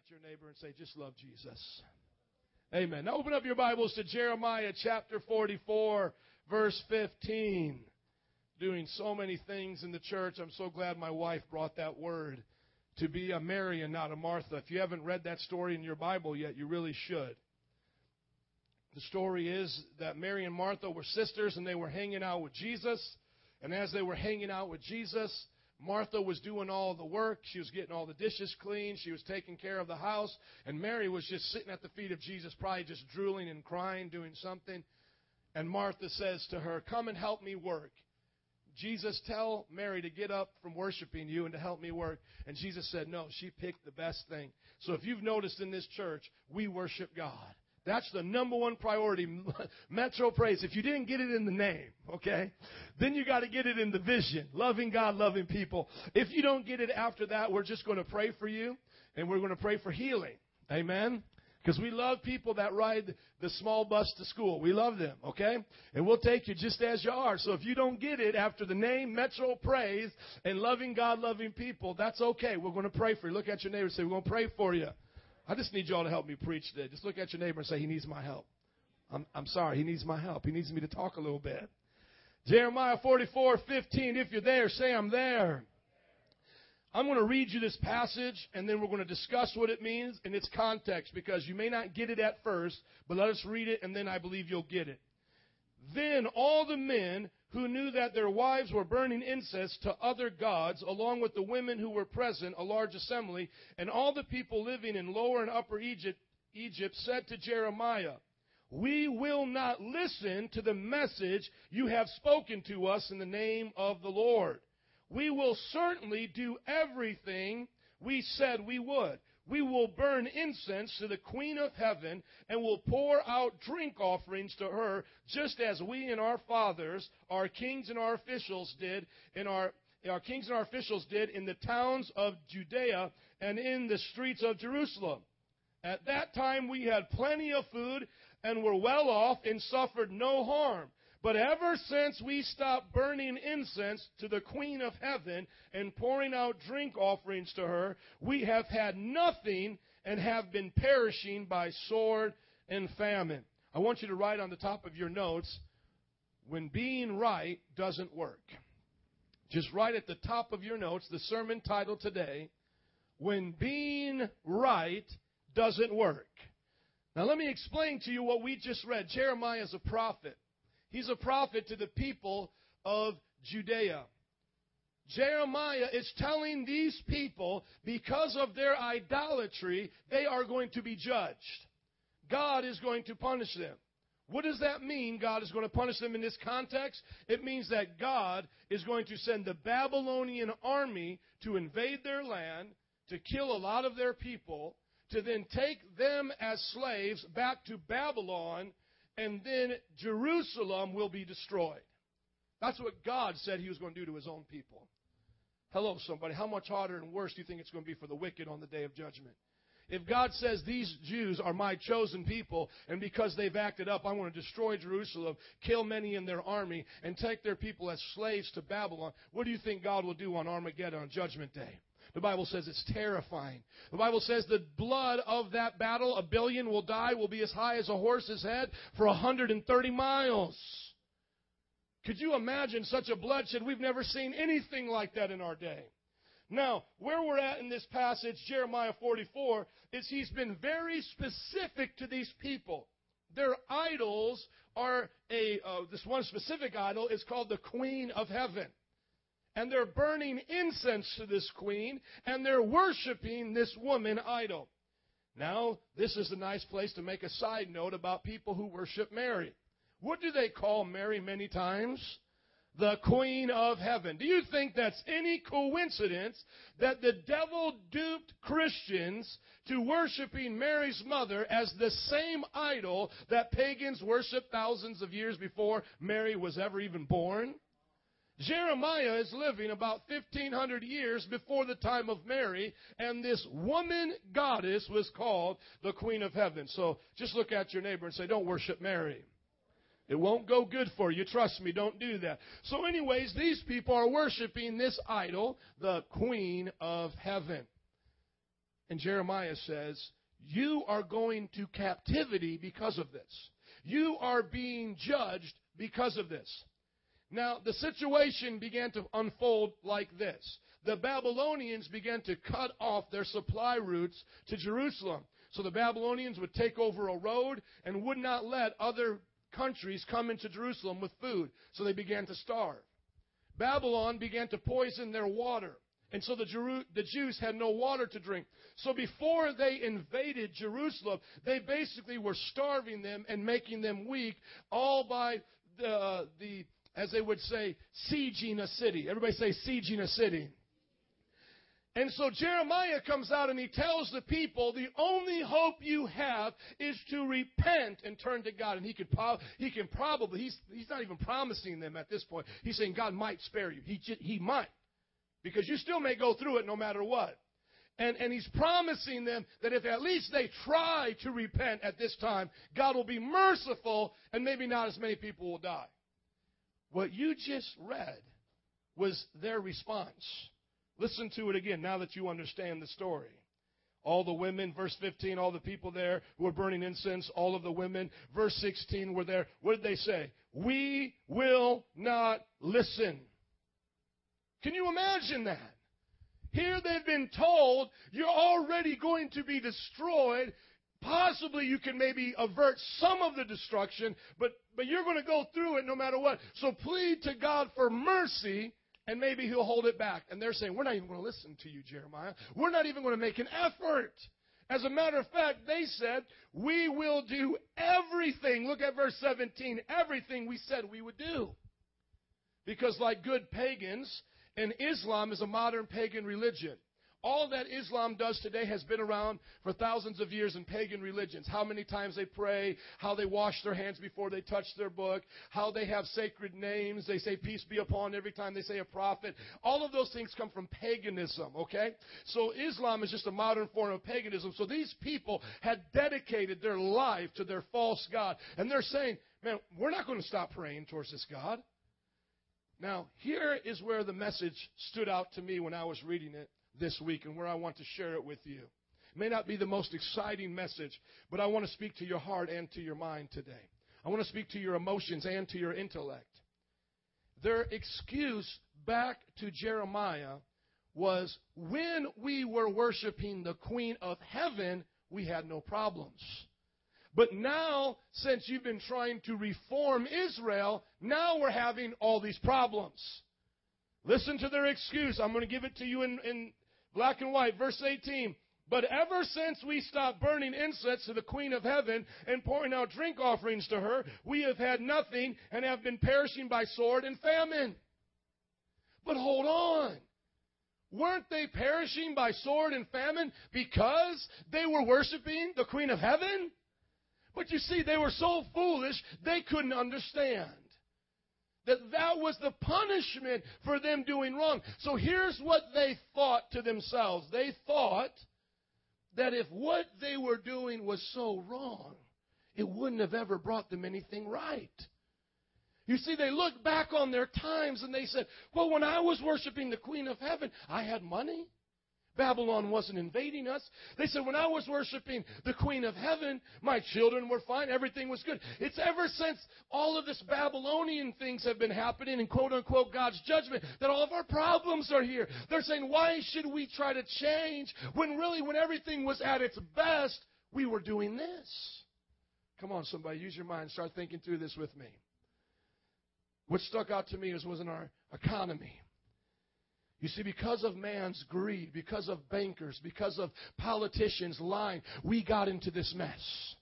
at your neighbor and say, just love Jesus. Amen. Now open up your Bibles to Jeremiah chapter 44, verse 15. Doing so many things in the church. I'm so glad my wife brought that word to be a Mary and not a Martha. If you haven't read that story in your Bible yet, you really should. The story is that Mary and Martha were sisters and they were hanging out with Jesus. And as they were hanging out with Jesus, Martha was doing all the work. She was getting all the dishes clean. She was taking care of the house. And Mary was just sitting at the feet of Jesus, probably just drooling and crying, doing something. And Martha says to her, Come and help me work. Jesus, tell Mary to get up from worshiping you and to help me work. And Jesus said, No, she picked the best thing. So if you've noticed in this church, we worship God. That's the number one priority. Metro praise. If you didn't get it in the name, okay, then you got to get it in the vision. Loving God, loving people. If you don't get it after that, we're just going to pray for you and we're going to pray for healing. Amen. Because we love people that ride the small bus to school. We love them, okay? And we'll take you just as you are. So if you don't get it after the name Metro Praise and loving God, loving people, that's okay. We're going to pray for you. Look at your neighbor say, We're going to pray for you. I just need y'all to help me preach today. Just look at your neighbor and say, He needs my help. I'm, I'm sorry, he needs my help. He needs me to talk a little bit. Jeremiah 44, 15. If you're there, say, I'm there. I'm going to read you this passage and then we're going to discuss what it means in its context because you may not get it at first, but let us read it and then I believe you'll get it. Then all the men who knew that their wives were burning incense to other gods, along with the women who were present, a large assembly, and all the people living in lower and upper Egypt, Egypt said to Jeremiah, We will not listen to the message you have spoken to us in the name of the Lord. We will certainly do everything we said we would we will burn incense to the Queen of Heaven and will pour out drink offerings to her, just as we and our fathers, our kings and our officials did in our our kings and our officials did in the towns of Judea and in the streets of Jerusalem. At that time we had plenty of food and were well off and suffered no harm. But ever since we stopped burning incense to the Queen of Heaven and pouring out drink offerings to her, we have had nothing and have been perishing by sword and famine. I want you to write on the top of your notes when being right doesn't work. Just write at the top of your notes the sermon title today When Being Right Doesn't Work. Now, let me explain to you what we just read. Jeremiah is a prophet. He's a prophet to the people of Judea. Jeremiah is telling these people because of their idolatry, they are going to be judged. God is going to punish them. What does that mean? God is going to punish them in this context? It means that God is going to send the Babylonian army to invade their land, to kill a lot of their people, to then take them as slaves back to Babylon and then Jerusalem will be destroyed. That's what God said he was going to do to his own people. Hello, somebody. How much harder and worse do you think it's going to be for the wicked on the day of judgment? If God says these Jews are my chosen people, and because they've acted up, I want to destroy Jerusalem, kill many in their army, and take their people as slaves to Babylon, what do you think God will do on Armageddon on Judgment Day? The Bible says it's terrifying. The Bible says the blood of that battle, a billion will die, will be as high as a horse's head for 130 miles. Could you imagine such a bloodshed? We've never seen anything like that in our day. Now, where we're at in this passage, Jeremiah 44, is he's been very specific to these people. Their idols are a, uh, this one specific idol is called the Queen of Heaven and they're burning incense to this queen, and they're worshiping this woman idol. Now, this is a nice place to make a side note about people who worship Mary. What do they call Mary many times? The Queen of Heaven. Do you think that's any coincidence that the devil duped Christians to worshiping Mary's mother as the same idol that pagans worshiped thousands of years before Mary was ever even born? Jeremiah is living about 1500 years before the time of Mary, and this woman goddess was called the Queen of Heaven. So just look at your neighbor and say, Don't worship Mary. It won't go good for you. Trust me, don't do that. So, anyways, these people are worshiping this idol, the Queen of Heaven. And Jeremiah says, You are going to captivity because of this. You are being judged because of this. Now, the situation began to unfold like this. The Babylonians began to cut off their supply routes to Jerusalem. So the Babylonians would take over a road and would not let other countries come into Jerusalem with food. So they began to starve. Babylon began to poison their water. And so the, Jeru- the Jews had no water to drink. So before they invaded Jerusalem, they basically were starving them and making them weak, all by the, the as they would say, sieging a city. Everybody say sieging a city. And so Jeremiah comes out and he tells the people, the only hope you have is to repent and turn to God. And he could, he can probably, he's, he's not even promising them at this point. He's saying God might spare you. He, he might. Because you still may go through it no matter what. And, and he's promising them that if at least they try to repent at this time, God will be merciful and maybe not as many people will die. What you just read was their response. Listen to it again now that you understand the story. All the women, verse 15, all the people there who were burning incense, all of the women, verse 16 were there. What did they say? We will not listen. Can you imagine that? Here they've been told you're already going to be destroyed. Possibly you can maybe avert some of the destruction, but, but you're going to go through it no matter what. So plead to God for mercy and maybe he'll hold it back. And they're saying, We're not even going to listen to you, Jeremiah. We're not even going to make an effort. As a matter of fact, they said, We will do everything. Look at verse 17. Everything we said we would do. Because, like good pagans, and Islam is a modern pagan religion. All that Islam does today has been around for thousands of years in pagan religions. How many times they pray, how they wash their hands before they touch their book, how they have sacred names, they say peace be upon every time they say a prophet. All of those things come from paganism, okay? So Islam is just a modern form of paganism. So these people had dedicated their life to their false God. And they're saying, man, we're not going to stop praying towards this God. Now, here is where the message stood out to me when I was reading it this week and where I want to share it with you. It may not be the most exciting message, but I want to speak to your heart and to your mind today. I want to speak to your emotions and to your intellect. Their excuse back to Jeremiah was when we were worshiping the Queen of Heaven, we had no problems. But now, since you've been trying to reform Israel, now we're having all these problems. Listen to their excuse. I'm going to give it to you in, in black and white. Verse 18. But ever since we stopped burning incense to the Queen of Heaven and pouring out drink offerings to her, we have had nothing and have been perishing by sword and famine. But hold on. Weren't they perishing by sword and famine because they were worshiping the Queen of Heaven? But you see, they were so foolish, they couldn't understand that that was the punishment for them doing wrong. So here's what they thought to themselves. They thought that if what they were doing was so wrong, it wouldn't have ever brought them anything right. You see, they looked back on their times and they said, Well, when I was worshiping the Queen of Heaven, I had money. Babylon wasn't invading us. They said, when I was worshiping the Queen of Heaven, my children were fine. Everything was good. It's ever since all of this Babylonian things have been happening and quote unquote God's judgment that all of our problems are here. They're saying, why should we try to change when really when everything was at its best, we were doing this? Come on, somebody, use your mind. Start thinking through this with me. What stuck out to me is was in our economy. You see, because of man's greed, because of bankers, because of politicians lying, we got into this mess.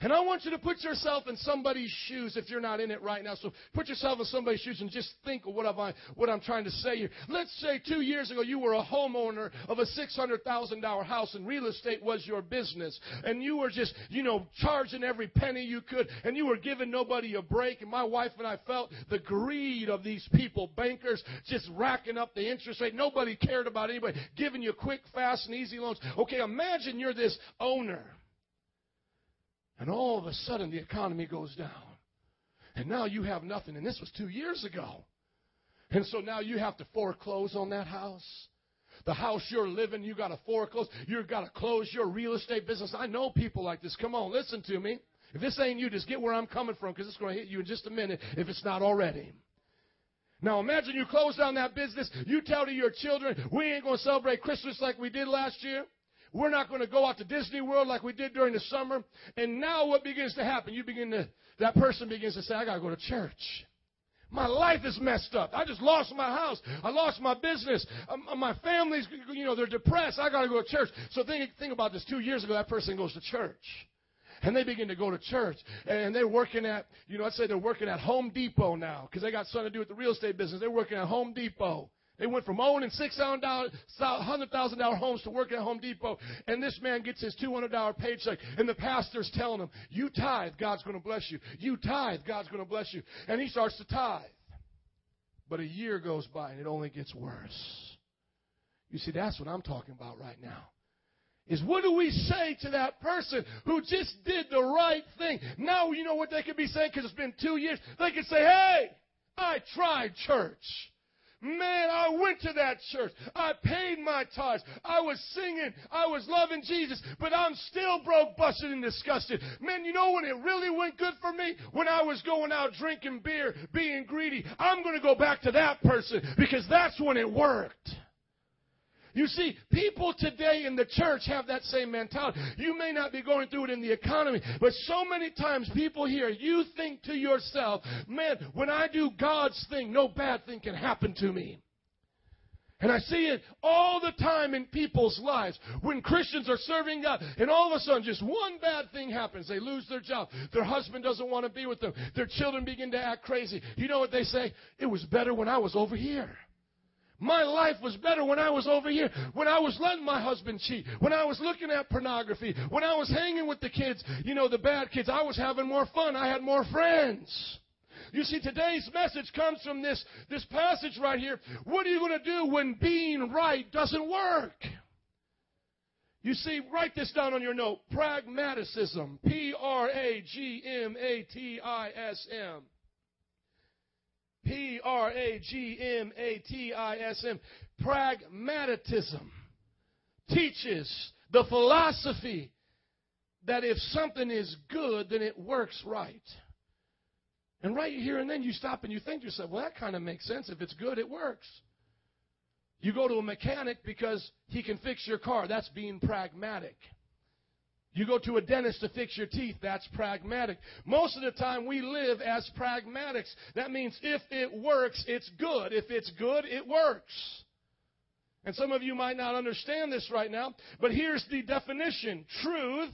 And I want you to put yourself in somebody's shoes if you're not in it right now. So put yourself in somebody's shoes and just think of what I'm, what I'm trying to say here. Let's say two years ago you were a homeowner of a $600,000 house and real estate was your business. And you were just, you know, charging every penny you could and you were giving nobody a break. And my wife and I felt the greed of these people, bankers, just racking up the interest rate. Nobody cared about anybody, giving you quick, fast, and easy loans. Okay, imagine you're this owner and all of a sudden, the economy goes down. And now you have nothing. And this was two years ago. And so now you have to foreclose on that house. the house you're living, you got to foreclose, you've got to close your real estate business. I know people like this. Come on, listen to me. If this ain't you, just get where I'm coming from because it's going to hit you in just a minute if it's not already. Now imagine you close down that business. You tell to your children, we ain't going to celebrate Christmas like we did last year. We're not going to go out to Disney World like we did during the summer. And now what begins to happen? You begin to, that person begins to say, I got to go to church. My life is messed up. I just lost my house. I lost my business. Um, my family's, you know, they're depressed. I got to go to church. So think, think about this. Two years ago, that person goes to church. And they begin to go to church. And they're working at, you know, I'd say they're working at Home Depot now because they got something to do with the real estate business. They're working at Home Depot. They went from owning six hundred thousand dollar homes to working at Home Depot, and this man gets his two hundred dollar paycheck, and the pastor's telling him, "You tithe, God's going to bless you. You tithe, God's going to bless you." And he starts to tithe, but a year goes by, and it only gets worse. You see, that's what I'm talking about right now is what do we say to that person who just did the right thing? Now you know what they could be saying because it's been two years. They could say, hey, I tried church. Man, I went to that church. I paid my tithes. I was singing. I was loving Jesus. But I'm still broke, busted, and disgusted. Man, you know when it really went good for me? When I was going out drinking beer, being greedy. I'm going to go back to that person because that's when it worked. You see, people today in the church have that same mentality. You may not be going through it in the economy, but so many times people here, you think to yourself, man, when I do God's thing, no bad thing can happen to me. And I see it all the time in people's lives when Christians are serving God, and all of a sudden just one bad thing happens. They lose their job. Their husband doesn't want to be with them. Their children begin to act crazy. You know what they say? It was better when I was over here. My life was better when I was over here, when I was letting my husband cheat, when I was looking at pornography, when I was hanging with the kids, you know, the bad kids. I was having more fun. I had more friends. You see, today's message comes from this, this passage right here. What are you going to do when being right doesn't work? You see, write this down on your note. Pragmaticism. Pragmatism. P R A G M A T I S M. Pragmatism teaches the philosophy that if something is good, then it works right. And right here and then you stop and you think to yourself, well, that kind of makes sense. If it's good, it works. You go to a mechanic because he can fix your car. That's being pragmatic. You go to a dentist to fix your teeth, that's pragmatic. Most of the time we live as pragmatics. That means if it works, it's good. If it's good, it works. And some of you might not understand this right now, but here's the definition. Truth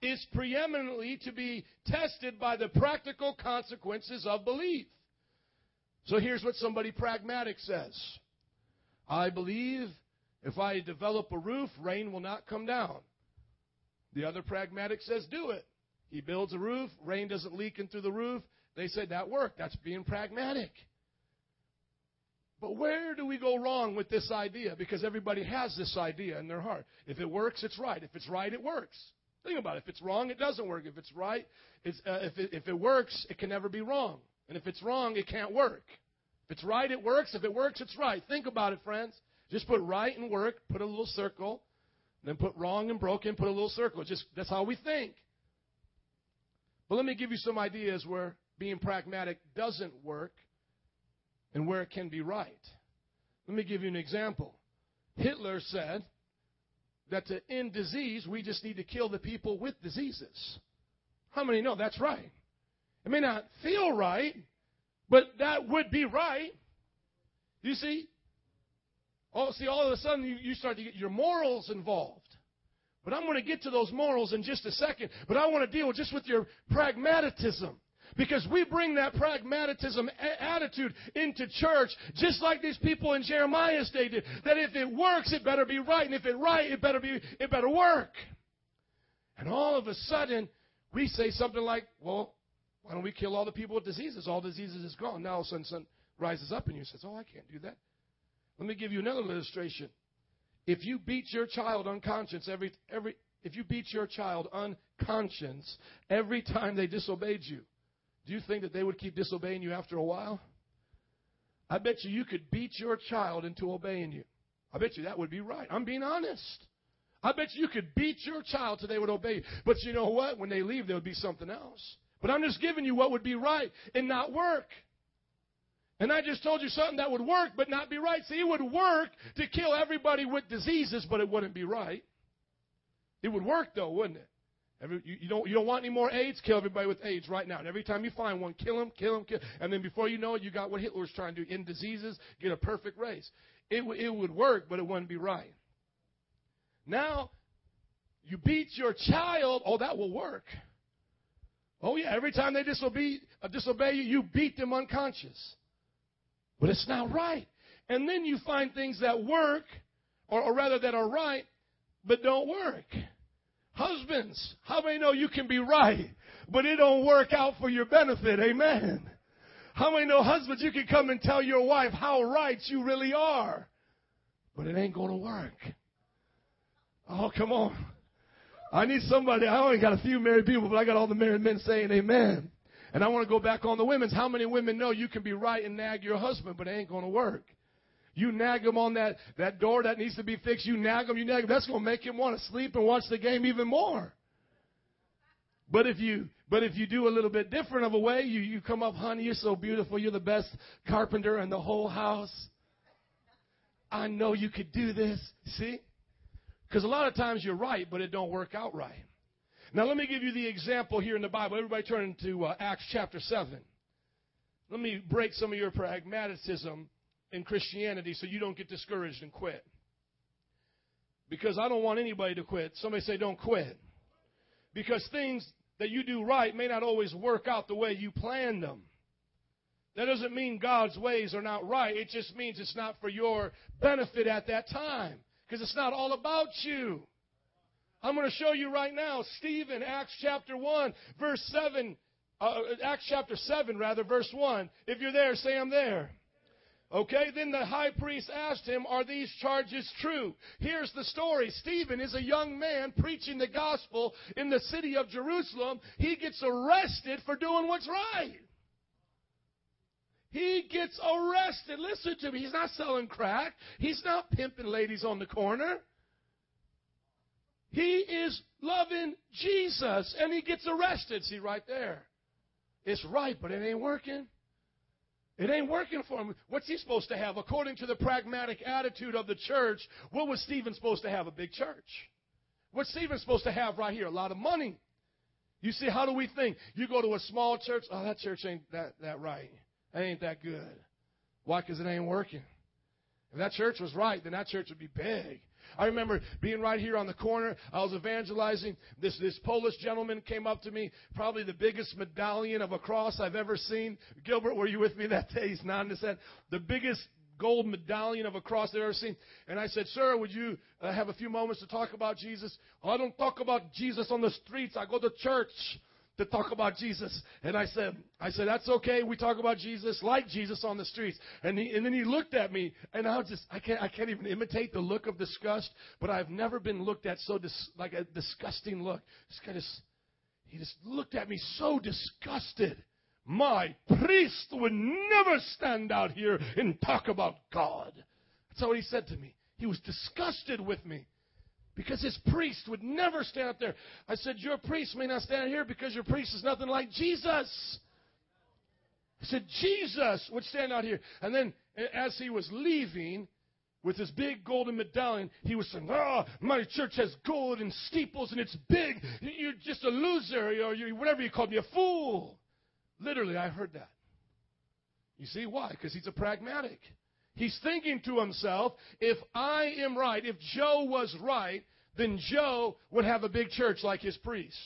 is preeminently to be tested by the practical consequences of belief. So here's what somebody pragmatic says. I believe if I develop a roof, rain will not come down. The other pragmatic says, do it. He builds a roof, rain doesn't leak in through the roof. They said that worked. That's being pragmatic. But where do we go wrong with this idea? Because everybody has this idea in their heart. If it works, it's right. If it's right, it works. Think about it. If it's wrong, it doesn't work. If it's right, it's, uh, if, it, if it works, it can never be wrong. And if it's wrong, it can't work. If it's right, it works. If it works, it's right. Think about it, friends. Just put right and work, put a little circle, then put wrong and broken, put a little circle. Just that's how we think. But let me give you some ideas where being pragmatic doesn't work and where it can be right. Let me give you an example. Hitler said that to end disease, we just need to kill the people with diseases. How many know that's right? It may not feel right, but that would be right. You see, Oh, see, all of a sudden you, you start to get your morals involved. But I'm going to get to those morals in just a second. But I want to deal just with your pragmatism. Because we bring that pragmatism a- attitude into church, just like these people in Jeremiah's day did. That if it works, it better be right, and if it right, it better be, it better work. And all of a sudden, we say something like, "Well, why don't we kill all the people with diseases? All diseases is gone." Now, all of a sudden, son rises up and you says, "Oh, I can't do that." Let me give you another illustration. If you beat your child unconscious every every if you beat your child unconscious every time they disobeyed you, do you think that they would keep disobeying you after a while? I bet you you could beat your child into obeying you. I bet you that would be right. I'm being honest. I bet you could beat your child till they would obey you. But you know what? When they leave, there would be something else. But I'm just giving you what would be right and not work. And I just told you something that would work but not be right. See, it would work to kill everybody with diseases, but it wouldn't be right. It would work though, wouldn't it? Every, you, you, don't, you don't want any more AIDS? Kill everybody with AIDS right now. And every time you find one, kill them, kill them, kill And then before you know it, you got what Hitler was trying to do. In diseases, get a perfect race. It, it would work, but it wouldn't be right. Now, you beat your child. Oh, that will work. Oh, yeah. Every time they disobey, uh, disobey you, you beat them unconscious. But it's not right. And then you find things that work, or, or rather that are right, but don't work. Husbands, how many know you can be right, but it don't work out for your benefit? Amen. How many know husbands, you can come and tell your wife how right you really are, but it ain't going to work. Oh, come on. I need somebody. I only got a few married people, but I got all the married men saying amen. And I want to go back on the women's. How many women know you can be right and nag your husband, but it ain't going to work? You nag him on that, that door that needs to be fixed. You nag him, you nag him. That's going to make him want to sleep and watch the game even more. But if you, but if you do a little bit different of a way, you, you come up, honey, you're so beautiful. You're the best carpenter in the whole house. I know you could do this. See? Because a lot of times you're right, but it don't work out right. Now let me give you the example here in the Bible. Everybody turn to uh, Acts chapter 7. Let me break some of your pragmatism in Christianity so you don't get discouraged and quit. Because I don't want anybody to quit. Somebody say don't quit. Because things that you do right may not always work out the way you planned them. That doesn't mean God's ways are not right. It just means it's not for your benefit at that time. Because it's not all about you. I'm going to show you right now. Stephen, Acts chapter 1, verse 7. Uh, Acts chapter 7, rather, verse 1. If you're there, say I'm there. Okay, then the high priest asked him, Are these charges true? Here's the story. Stephen is a young man preaching the gospel in the city of Jerusalem. He gets arrested for doing what's right. He gets arrested. Listen to me. He's not selling crack. He's not pimping ladies on the corner. He is loving Jesus and he gets arrested. See, right there. It's right, but it ain't working. It ain't working for him. What's he supposed to have? According to the pragmatic attitude of the church, what was Stephen supposed to have? A big church. What's Stephen supposed to have right here? A lot of money. You see, how do we think? You go to a small church, oh, that church ain't that, that right. That ain't that good. Why? Because it ain't working. If that church was right, then that church would be big. I remember being right here on the corner. I was evangelizing. This, this Polish gentleman came up to me, probably the biggest medallion of a cross I've ever seen. Gilbert, were you with me that day? He's nodding his head. The biggest gold medallion of a cross I've ever seen. And I said, Sir, would you uh, have a few moments to talk about Jesus? I don't talk about Jesus on the streets. I go to church to talk about Jesus. And I said, I said, that's okay. We talk about Jesus like Jesus on the streets. And he, and then he looked at me and I was just, I can't, I can't even imitate the look of disgust, but I've never been looked at so dis, like a disgusting look. This guy just, he just looked at me so disgusted. My priest would never stand out here and talk about God. That's what he said to me. He was disgusted with me because his priest would never stand up there. I said, Your priest may not stand here because your priest is nothing like Jesus. I said, Jesus would stand out here. And then as he was leaving with his big golden medallion, he was saying, Oh, my church has gold and steeples and it's big. You're just a loser or you, whatever you called me, a fool. Literally, I heard that. You see why? Because he's a pragmatic. He's thinking to himself, if I am right, if Joe was right, then Joe would have a big church like his priest.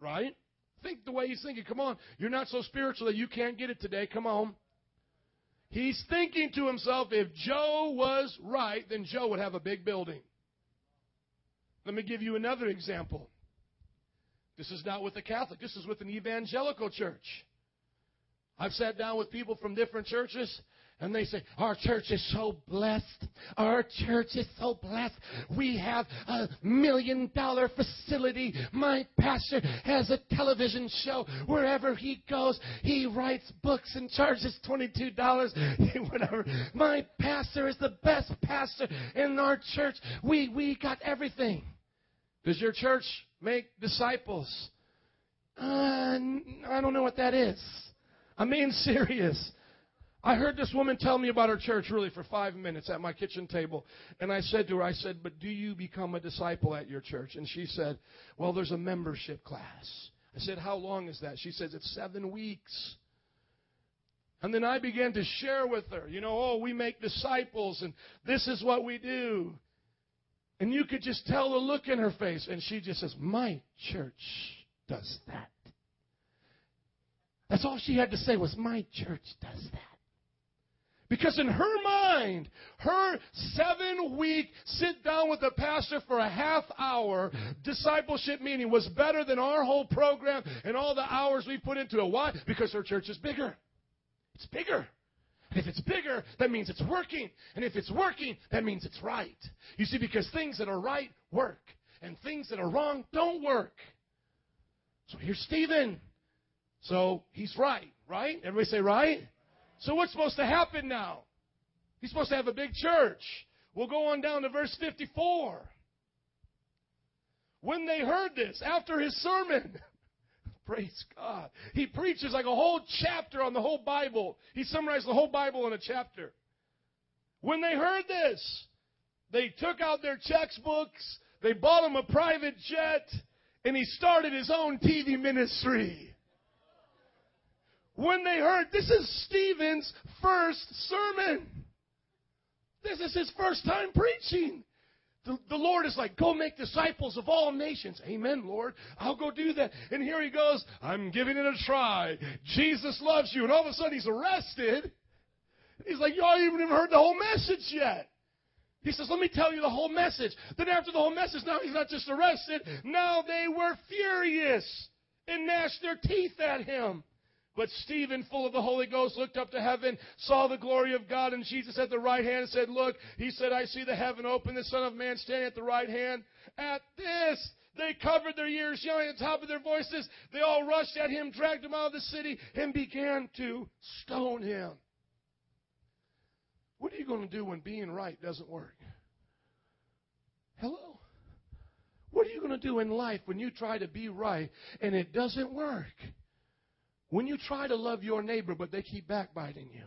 Right? Think the way he's thinking. Come on. You're not so spiritual that you can't get it today. Come on. He's thinking to himself, if Joe was right, then Joe would have a big building. Let me give you another example. This is not with a Catholic, this is with an evangelical church. I've sat down with people from different churches, And they say, Our church is so blessed. Our church is so blessed. We have a million dollar facility. My pastor has a television show. Wherever he goes, he writes books and charges $22. Whatever. My pastor is the best pastor in our church. We, we got everything. Does your church make disciples? Uh, I don't know what that is. I'm being serious. I heard this woman tell me about her church really for five minutes at my kitchen table. And I said to her, I said, but do you become a disciple at your church? And she said, well, there's a membership class. I said, how long is that? She says, it's seven weeks. And then I began to share with her, you know, oh, we make disciples and this is what we do. And you could just tell the look in her face. And she just says, my church does that. That's all she had to say was, my church does that. Because in her mind, her seven week sit down with the pastor for a half hour discipleship meeting was better than our whole program and all the hours we put into it. Why? Because her church is bigger. It's bigger. And if it's bigger, that means it's working. And if it's working, that means it's right. You see, because things that are right work, and things that are wrong don't work. So here's Stephen. So he's right, right? Everybody say right? So what's supposed to happen now? He's supposed to have a big church. We'll go on down to verse 54. When they heard this, after his sermon, praise God, he preaches like a whole chapter on the whole Bible. He summarized the whole Bible in a chapter. When they heard this, they took out their textbooks, they bought him a private jet, and he started his own TV ministry when they heard this is Stephen's first sermon. This is his first time preaching. The, the, Lord is like, go make disciples of all nations. Amen, Lord. I'll go do that. And here he goes, I'm giving it a try. Jesus loves you. And all of a sudden he's arrested. He's like, y'all haven't even heard the whole message yet. He says, let me tell you the whole message. Then after the whole message, now he's not just arrested. Now they were furious and gnashed their teeth at him. But Stephen, full of the Holy Ghost, looked up to heaven, saw the glory of God, and Jesus at the right hand said, Look, he said, I see the heaven open, the Son of Man standing at the right hand. At this, they covered their ears, yelling at the top of their voices. They all rushed at him, dragged him out of the city, and began to stone him. What are you going to do when being right doesn't work? Hello? What are you going to do in life when you try to be right and it doesn't work? When you try to love your neighbor, but they keep backbiting you.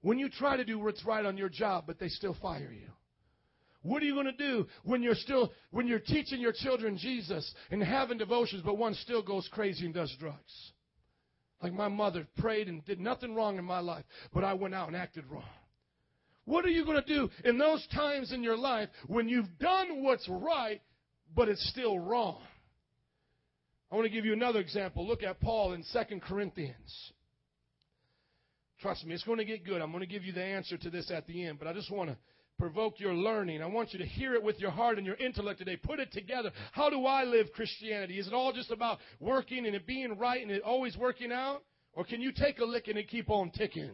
When you try to do what's right on your job, but they still fire you. What are you going to do when you're still, when you're teaching your children Jesus and having devotions, but one still goes crazy and does drugs? Like my mother prayed and did nothing wrong in my life, but I went out and acted wrong. What are you going to do in those times in your life when you've done what's right, but it's still wrong? I want to give you another example. Look at Paul in 2 Corinthians. Trust me, it's going to get good. I'm going to give you the answer to this at the end, but I just want to provoke your learning. I want you to hear it with your heart and your intellect today. Put it together. How do I live Christianity? Is it all just about working and it being right and it always working out? Or can you take a lick and it keep on ticking?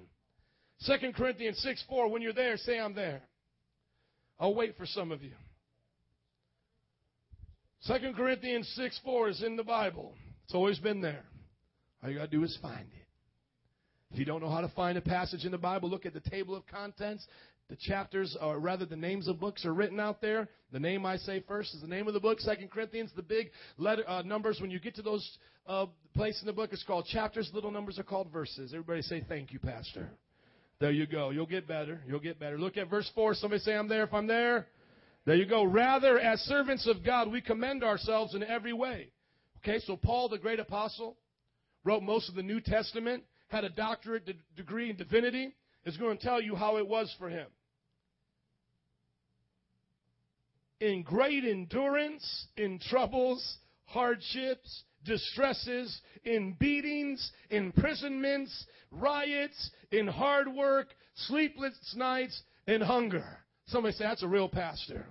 2 Corinthians 6 4, when you're there, say I'm there. I'll wait for some of you. 2 Corinthians 6 4 is in the Bible. It's always been there. All you got to do is find it. If you don't know how to find a passage in the Bible, look at the table of contents. The chapters, or rather the names of books are written out there. The name I say first is the name of the book. Second Corinthians, the big letter uh, numbers. When you get to those uh, place in the book, it's called chapters. Little numbers are called verses. Everybody say thank you, Pastor. There you go. You'll get better. You'll get better. Look at verse 4. Somebody say, I'm there if I'm there. There you go. Rather, as servants of God, we commend ourselves in every way. Okay, so Paul, the great apostle, wrote most of the New Testament, had a doctorate de- degree in divinity, is going to tell you how it was for him. In great endurance, in troubles, hardships, distresses, in beatings, imprisonments, riots, in hard work, sleepless nights, and hunger. Somebody say, that's a real pastor.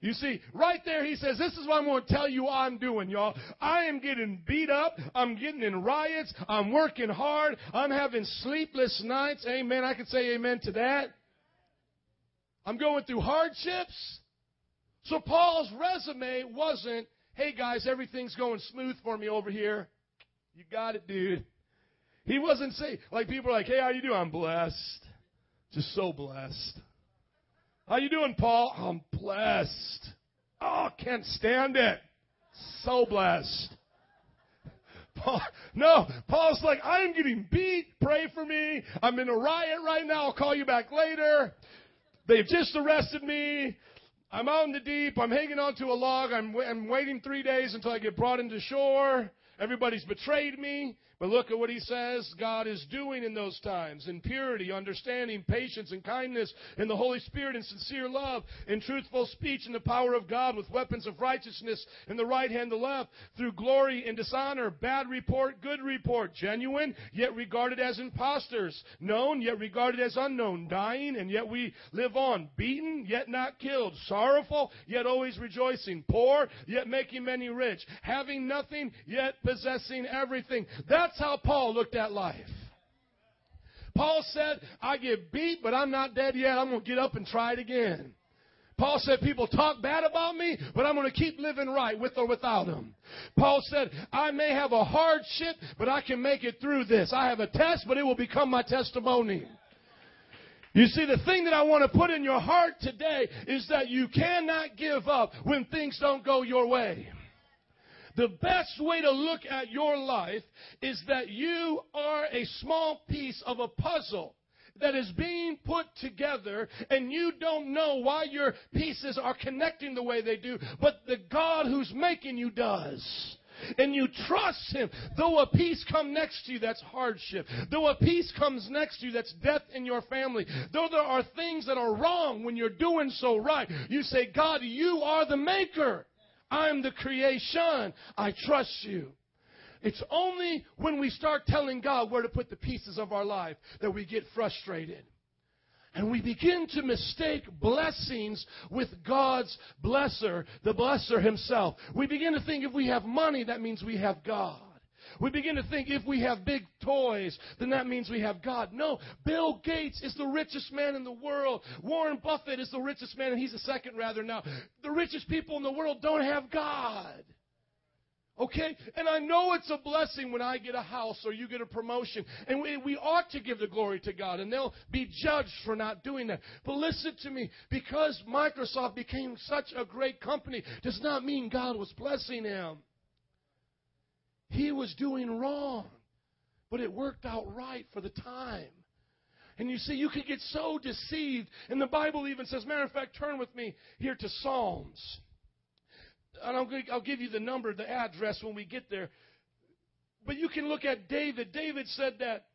You see, right there he says, this is what I'm going to tell you I'm doing, y'all. I am getting beat up. I'm getting in riots. I'm working hard. I'm having sleepless nights. Amen. I can say amen to that. I'm going through hardships. So Paul's resume wasn't, hey guys, everything's going smooth for me over here. You got it, dude. He wasn't saying, like people are like, hey, how you doing? I'm blessed. Just so blessed. How you doing, Paul? I'm blessed. Oh, can't stand it. So blessed. Paul, no, Paul's like, I am getting beat. Pray for me. I'm in a riot right now. I'll call you back later. They've just arrested me. I'm out in the deep. I'm hanging onto a log. I'm, I'm waiting three days until I get brought into shore. Everybody's betrayed me. But look at what he says God is doing in those times in purity, understanding, patience, and kindness, in the Holy Spirit, and sincere love, in truthful speech, in the power of God, with weapons of righteousness in the right hand, the left, through glory and dishonor, bad report, good report, genuine, yet regarded as impostors, known, yet regarded as unknown, dying, and yet we live on, beaten, yet not killed, sorrowful, yet always rejoicing, poor, yet making many rich, having nothing, yet possessing everything. That that's how Paul looked at life. Paul said, I get beat, but I'm not dead yet. I'm going to get up and try it again. Paul said, people talk bad about me, but I'm going to keep living right with or without them. Paul said, I may have a hardship, but I can make it through this. I have a test, but it will become my testimony. You see, the thing that I want to put in your heart today is that you cannot give up when things don't go your way. The best way to look at your life is that you are a small piece of a puzzle that is being put together and you don't know why your pieces are connecting the way they do, but the God who's making you does and you trust him. Though a piece come next to you that's hardship, though a piece comes next to you that's death in your family, though there are things that are wrong when you're doing so right, you say, God, you are the maker. I'm the creation. I trust you. It's only when we start telling God where to put the pieces of our life that we get frustrated. And we begin to mistake blessings with God's blesser, the blesser himself. We begin to think if we have money, that means we have God. We begin to think if we have big toys, then that means we have God. No, Bill Gates is the richest man in the world. Warren Buffett is the richest man, and he's the second rather now. The richest people in the world don't have God. Okay? And I know it's a blessing when I get a house or you get a promotion. And we, we, ought to give the glory to God. And they'll be judged for not doing that. But listen to me. Because Microsoft became such a great company does not mean God was blessing him. He was doing wrong, but it worked out right for the time. And you see, you can get so deceived. And the Bible even says, matter of fact, turn with me here to Psalms. And I'll, I'll give you the number, the address when we get there. But you can look at David. David said that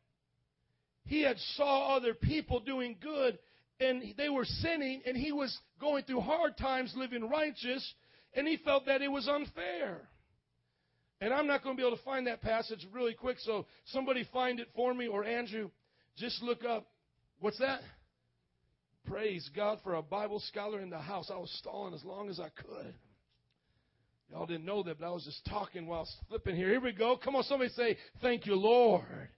he had saw other people doing good and they were sinning and he was going through hard times living righteous and he felt that it was unfair. And I'm not going to be able to find that passage really quick, so somebody find it for me, or Andrew, just look up. What's that? Praise God for a Bible scholar in the house. I was stalling as long as I could. Y'all didn't know that, but I was just talking while flipping here. Here we go. Come on, somebody say, Thank you, Lord.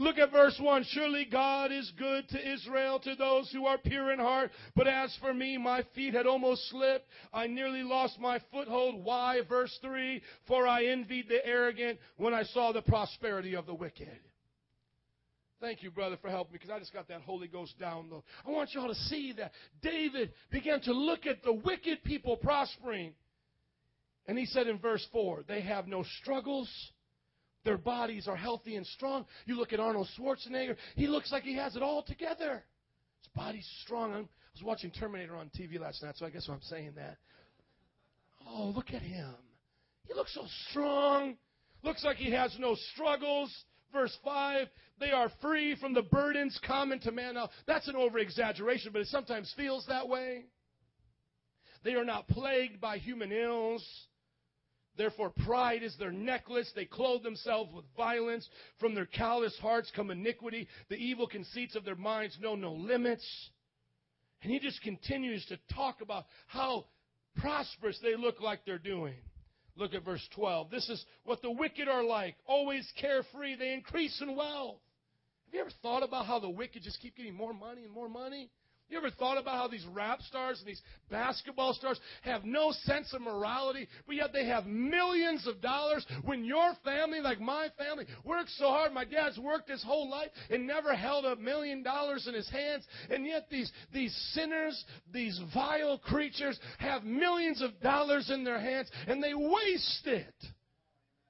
Look at verse 1. Surely God is good to Israel, to those who are pure in heart. But as for me, my feet had almost slipped. I nearly lost my foothold. Why? Verse 3. For I envied the arrogant when I saw the prosperity of the wicked. Thank you, brother, for helping me because I just got that Holy Ghost download. I want y'all to see that David began to look at the wicked people prospering. And he said in verse 4, they have no struggles their bodies are healthy and strong. You look at Arnold Schwarzenegger, he looks like he has it all together. His body's strong. i was watching Terminator on TV last night, so I guess I'm saying that. Oh, look at him. He looks so strong. Looks like he has no struggles. Verse 5, they are free from the burdens common to man. Now, that's an over exaggeration, but it sometimes feels that way. They are not plagued by human ills. Therefore, pride is their necklace. They clothe themselves with violence. From their callous hearts come iniquity. The evil conceits of their minds know no limits. And he just continues to talk about how prosperous they look like they're doing. Look at verse 12. This is what the wicked are like, always carefree. They increase in wealth. Have you ever thought about how the wicked just keep getting more money and more money? You ever thought about how these rap stars and these basketball stars have no sense of morality, but yet they have millions of dollars when your family, like my family, works so hard. My dad's worked his whole life and never held a million dollars in his hands. And yet these, these sinners, these vile creatures have millions of dollars in their hands and they waste it.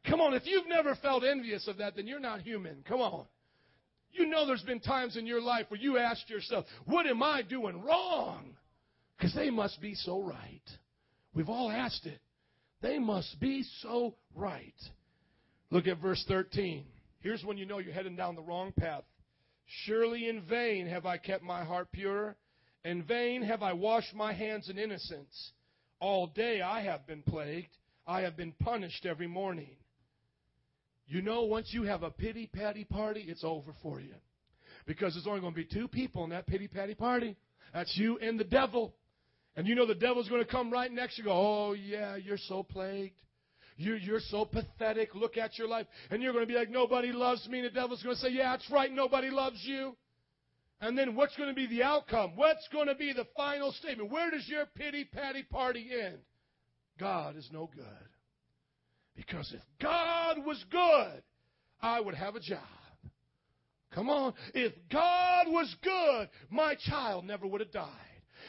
Come on, if you've never felt envious of that, then you're not human. Come on. You know there's been times in your life where you asked yourself, what am I doing wrong? Because they must be so right. We've all asked it. They must be so right. Look at verse 13. Here's when you know you're heading down the wrong path. Surely in vain have I kept my heart pure. In vain have I washed my hands in innocence. All day I have been plagued. I have been punished every morning. You know, once you have a pity patty party, it's over for you. Because there's only going to be two people in that pity patty party. That's you and the devil. And you know the devil's going to come right next. You go, oh, yeah, you're so plagued. You're, you're so pathetic. Look at your life. And you're going to be like, nobody loves me. And the devil's going to say, yeah, that's right. Nobody loves you. And then what's going to be the outcome? What's going to be the final statement? Where does your pity patty party end? God is no good. Because if God was good, I would have a job. Come on. If God was good, my child never would have died.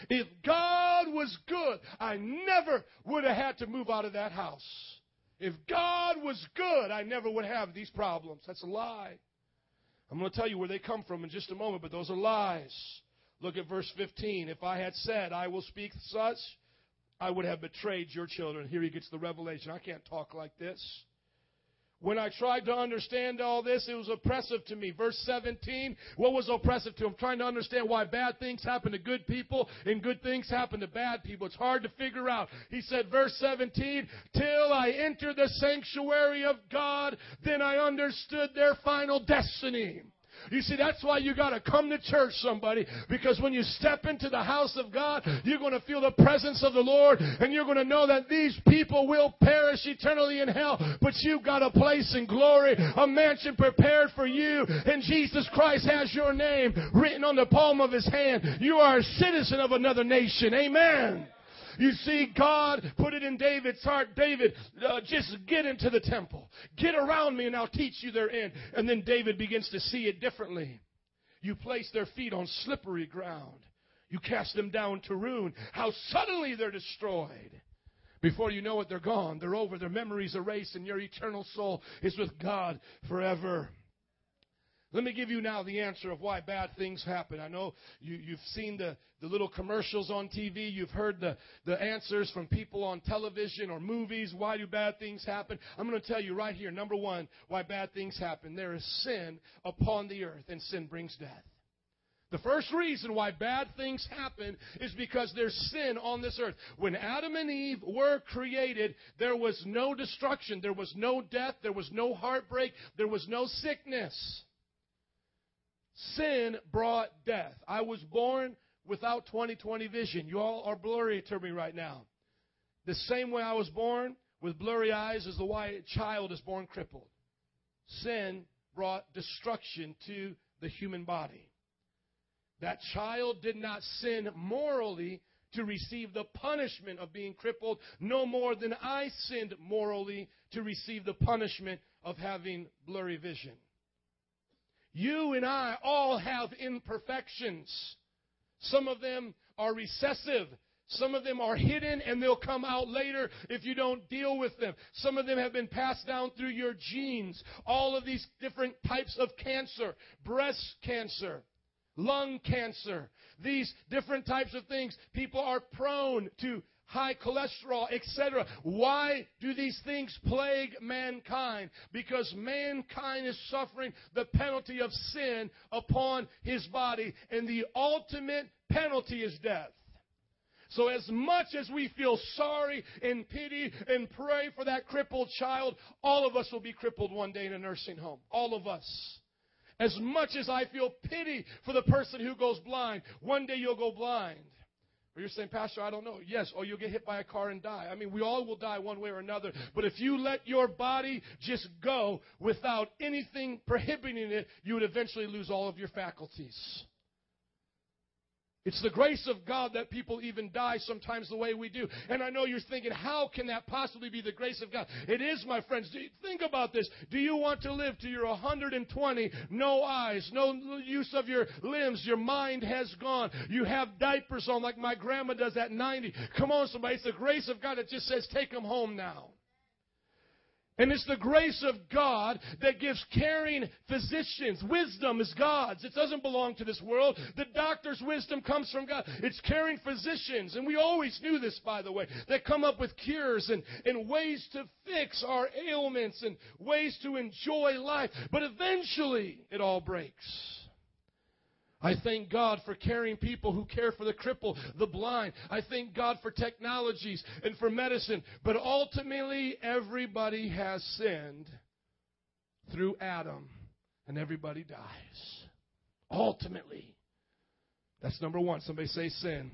If God was good, I never would have had to move out of that house. If God was good, I never would have these problems. That's a lie. I'm going to tell you where they come from in just a moment, but those are lies. Look at verse 15. If I had said, I will speak such, I would have betrayed your children. Here he gets the revelation. I can't talk like this. When I tried to understand all this, it was oppressive to me. Verse 17, what was oppressive to him? Trying to understand why bad things happen to good people and good things happen to bad people. It's hard to figure out. He said, verse 17, till I entered the sanctuary of God, then I understood their final destiny. You see, that's why you gotta come to church, somebody, because when you step into the house of God, you're gonna feel the presence of the Lord, and you're gonna know that these people will perish eternally in hell, but you've got a place in glory, a mansion prepared for you, and Jesus Christ has your name written on the palm of his hand. You are a citizen of another nation. Amen. You see, God put it in David's heart. David, uh, just get into the temple. Get around me and I'll teach you therein. And then David begins to see it differently. You place their feet on slippery ground. You cast them down to ruin. How suddenly they're destroyed. Before you know it, they're gone. They're over. Their memories erased, and your eternal soul is with God forever. Let me give you now the answer of why bad things happen. I know you, have seen the, the little commercials on TV. You've heard the, the answers from people on television or movies. Why do bad things happen? I'm going to tell you right here, number one, why bad things happen. There is sin upon the earth, and sin brings death. The first reason why bad things happen is because there's sin on this earth. When Adam and Eve were created, there was no destruction, there was no death, there was no heartbreak, there was no sickness. Sin brought death. I was born without 20/20 vision. You all are blurry to me right now. The same way I was born with blurry eyes as the white child is born crippled. Sin brought destruction to the human body. That child did not sin morally to receive the punishment of being crippled, no more than I sinned morally to receive the punishment of having blurry vision. You and I all have imperfections. Some of them are recessive. Some of them are hidden and they'll come out later if you don't deal with them. Some of them have been passed down through your genes. All of these different types of cancer, breast cancer, lung cancer, these different types of things. People are prone to high cholesterol, etc. Why do these things plague mankind? Because mankind is suffering the penalty of sin upon his body, and the ultimate penalty is death. So as much as we feel sorry and pity and pray for that crippled child, all of us will be crippled one day in a nursing home. All of us. As much as I feel pity for the person who goes blind, one day you'll go blind. Or you're saying, Pastor, I don't know. Yes, or you'll get hit by a car and die. I mean, we all will die one way or another. But if you let your body just go without anything prohibiting it, you would eventually lose all of your faculties. It's the grace of God that people even die sometimes the way we do. And I know you're thinking, how can that possibly be the grace of God? It is, my friends. You, Think about this. Do you want to live to your 120, no eyes, no use of your limbs, your mind has gone, you have diapers on like my grandma does at 90? Come on, somebody. It's the grace of God that just says, take them home now. And it's the grace of God that gives caring physicians. Wisdom is God's. It doesn't belong to this world. The doctor's wisdom comes from God. It's caring physicians. And we always knew this, by the way, that come up with cures and, and ways to fix our ailments and ways to enjoy life. But eventually, it all breaks. I thank God for caring people who care for the cripple, the blind. I thank God for technologies and for medicine. But ultimately, everybody has sinned through Adam, and everybody dies. Ultimately. That's number one. Somebody say sin.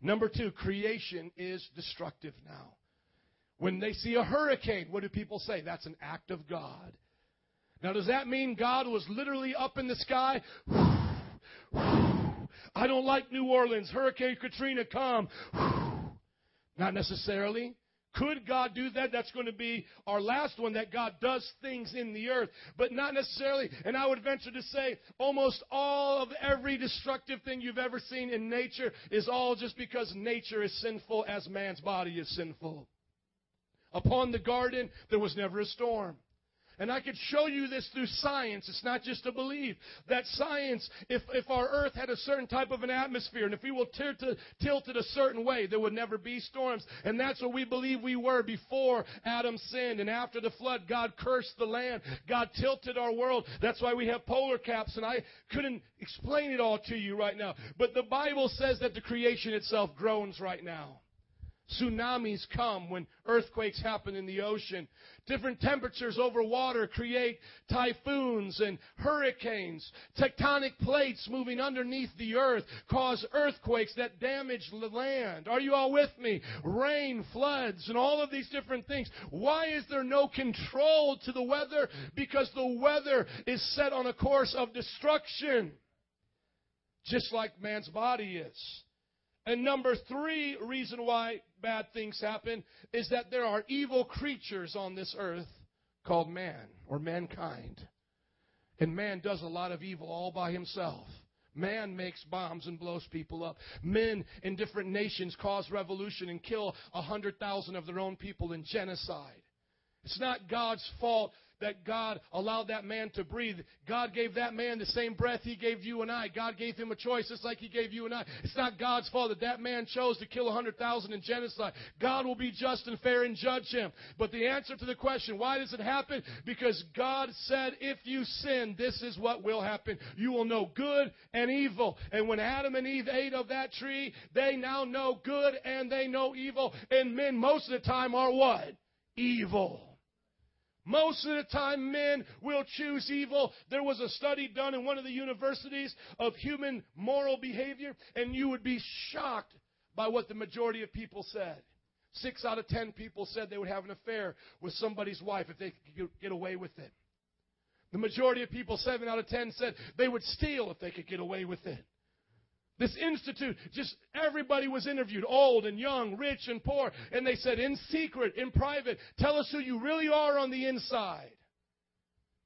Number two, creation is destructive now. When they see a hurricane, what do people say? That's an act of God. Now, does that mean God was literally up in the sky? I don't like New Orleans. Hurricane Katrina, come. Not necessarily. Could God do that? That's going to be our last one that God does things in the earth, but not necessarily. And I would venture to say almost all of every destructive thing you've ever seen in nature is all just because nature is sinful as man's body is sinful. Upon the garden, there was never a storm. And I could show you this through science. It's not just a belief. That science, if, if our earth had a certain type of an atmosphere, and if we will tilt, to, tilt it a certain way, there would never be storms. And that's what we believe we were before Adam sinned. And after the flood, God cursed the land. God tilted our world. That's why we have polar caps. And I couldn't explain it all to you right now. But the Bible says that the creation itself groans right now. Tsunamis come when earthquakes happen in the ocean. Different temperatures over water create typhoons and hurricanes. Tectonic plates moving underneath the earth cause earthquakes that damage the land. Are you all with me? Rain, floods, and all of these different things. Why is there no control to the weather? Because the weather is set on a course of destruction. Just like man's body is. And number three reason why bad things happen is that there are evil creatures on this earth called man or mankind. And man does a lot of evil all by himself. Man makes bombs and blows people up. Men in different nations cause revolution and kill a hundred thousand of their own people in genocide. It's not God's fault that God allowed that man to breathe. God gave that man the same breath He gave you and I. God gave him a choice just like He gave you and I. It's not God's fault that that man chose to kill 100,000 in genocide. God will be just and fair and judge him. But the answer to the question, why does it happen? Because God said, if you sin, this is what will happen. You will know good and evil. And when Adam and Eve ate of that tree, they now know good and they know evil. And men most of the time are what? Evil. Most of the time, men will choose evil. There was a study done in one of the universities of human moral behavior, and you would be shocked by what the majority of people said. Six out of ten people said they would have an affair with somebody's wife if they could get away with it. The majority of people, seven out of ten, said they would steal if they could get away with it. This institute, just everybody was interviewed, old and young, rich and poor, and they said, in secret, in private, tell us who you really are on the inside.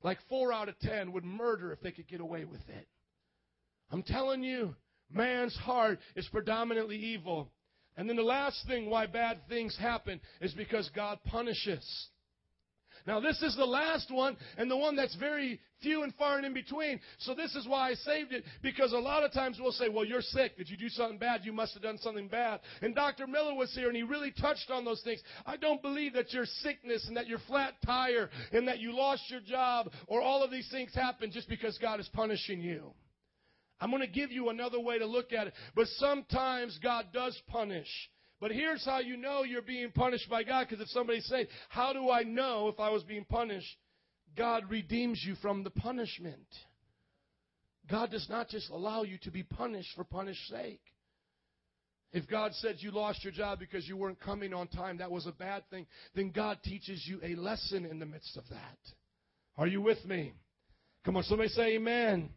Like four out of ten would murder if they could get away with it. I'm telling you, man's heart is predominantly evil. And then the last thing why bad things happen is because God punishes. Now, this is the last one, and the one that's very few and far and in between. So, this is why I saved it, because a lot of times we'll say, Well, you're sick. Did you do something bad? You must have done something bad. And Dr. Miller was here, and he really touched on those things. I don't believe that your sickness and that your flat tire and that you lost your job or all of these things happen just because God is punishing you. I'm going to give you another way to look at it. But sometimes God does punish. But here's how you know you're being punished by God. Because if somebody say, How do I know if I was being punished? God redeems you from the punishment. God does not just allow you to be punished for punish's sake. If God said you lost your job because you weren't coming on time, that was a bad thing, then God teaches you a lesson in the midst of that. Are you with me? Come on, somebody say amen.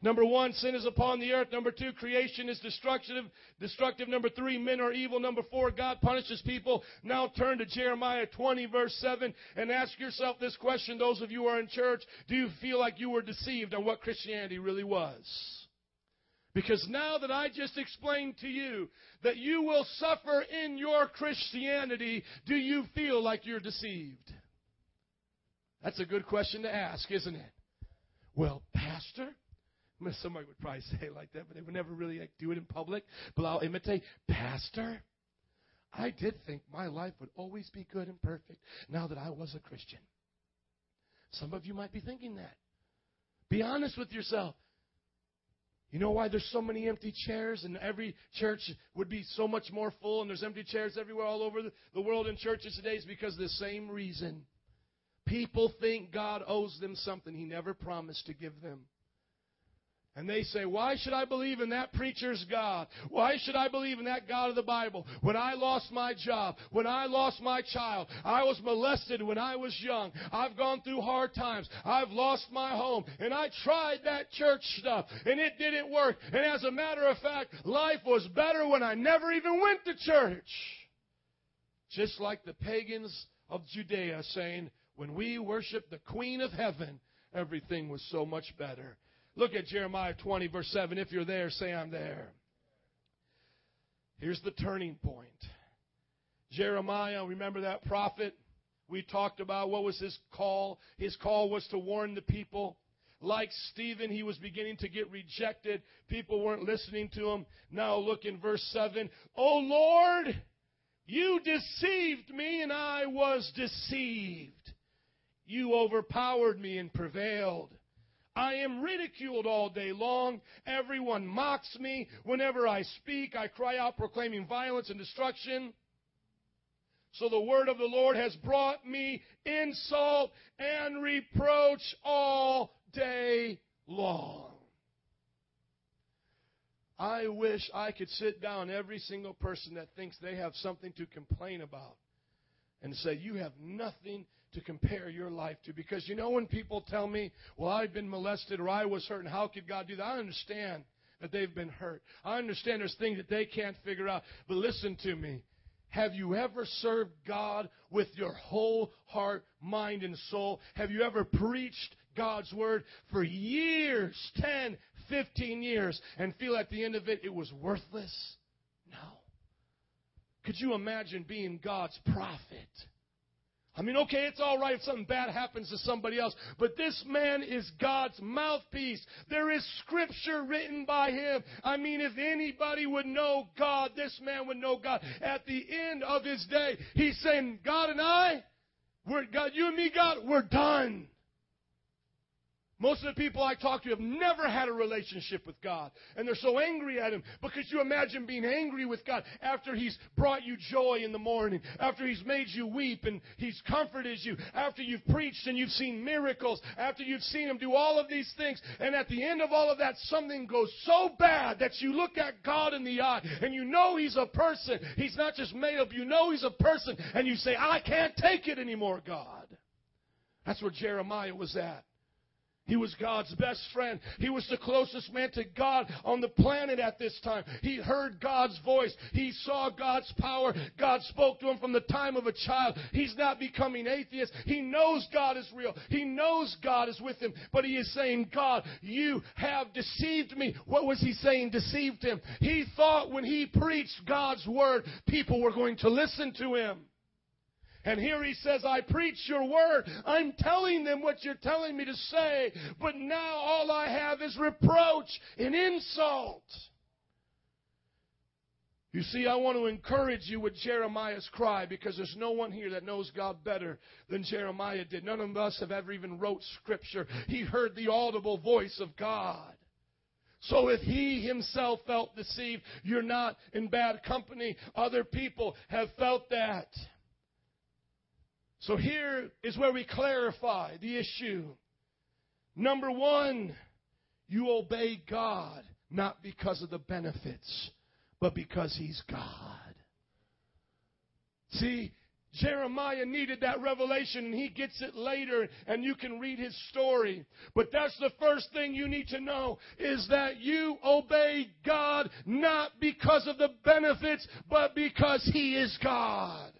Number one, sin is upon the earth. Number two, creation is destructive. Destructive. Number three, men are evil. Number four, God punishes people. Now turn to Jeremiah 20 verse 7 and ask yourself this question. Those of you who are in church, do you feel like you were deceived on what Christianity really was? Because now that I just explained to you that you will suffer in your Christianity, do you feel like you're deceived? That's a good question to ask, isn't it? Well, Pastor, somebody would probably say it like that, but they would never really like, do it in public. But I'll imitate, Pastor, I did think my life would always be good and perfect now that I was a Christian. Some of you might be thinking that. Be honest with yourself. You know why there's so many empty chairs and every church would be so much more full and there's empty chairs everywhere all over the world in churches today is because of the same reason. People think God owes them something he never promised to give them. And they say, Why should I believe in that preacher's God? Why should I believe in that God of the Bible? When I lost my job, when I lost my child, I was molested when I was young. I've gone through hard times. I've lost my home. And I tried that church stuff, and it didn't work. And as a matter of fact, life was better when I never even went to church. Just like the pagans of Judea saying, When we worship the Queen of Heaven, everything was so much better. Look at Jeremiah 20, verse 7. If you're there, say, I'm there. Here's the turning point. Jeremiah, remember that prophet? We talked about what was his call. His call was to warn the people. Like Stephen, he was beginning to get rejected. People weren't listening to him. Now look in verse 7. Oh Lord, you deceived me and I was deceived. You overpowered me and prevailed. I am ridiculed all day long. Everyone mocks me. Whenever I speak, I cry out proclaiming violence and destruction. So the word of the Lord has brought me insult and reproach all day long. I wish I could sit down every single person that thinks they have something to complain about and say, You have nothing to compare your life to. Because you know, when people tell me, well, I've been molested or I was hurt, and how could God do that? I understand that they've been hurt. I understand there's things that they can't figure out. But listen to me. Have you ever served God with your whole heart, mind, and soul? Have you ever preached God's word for years, 10, 15 years, and feel at the end of it it was worthless? No. Could you imagine being God's prophet? I mean, okay, it's all right if something bad happens to somebody else, but this man is God's mouthpiece. There is scripture written by him. I mean, if anybody would know God, this man would know God. At the end of his day, he's saying, God and I, we're God, you and me, God, we're done. Most of the people I talk to have never had a relationship with God. And they're so angry at Him because you imagine being angry with God after He's brought you joy in the morning, after He's made you weep and He's comforted you, after you've preached and you've seen miracles, after you've seen Him do all of these things. And at the end of all of that, something goes so bad that you look at God in the eye and you know He's a person. He's not just made up. You know He's a person. And you say, I can't take it anymore, God. That's where Jeremiah was at. He was God's best friend. He was the closest man to God on the planet at this time. He heard God's voice. He saw God's power. God spoke to him from the time of a child. He's not becoming atheist. He knows God is real. He knows God is with him. But he is saying, God, you have deceived me. What was he saying deceived him? He thought when he preached God's word, people were going to listen to him. And here he says, I preach your word. I'm telling them what you're telling me to say, but now all I have is reproach and insult. You see, I want to encourage you with Jeremiah's cry because there's no one here that knows God better than Jeremiah did. None of us have ever even wrote scripture. He heard the audible voice of God. So if he himself felt deceived, you're not in bad company. Other people have felt that. So here is where we clarify the issue. Number one, you obey God not because of the benefits, but because He's God. See, Jeremiah needed that revelation and he gets it later and you can read his story. But that's the first thing you need to know is that you obey God not because of the benefits, but because he is God.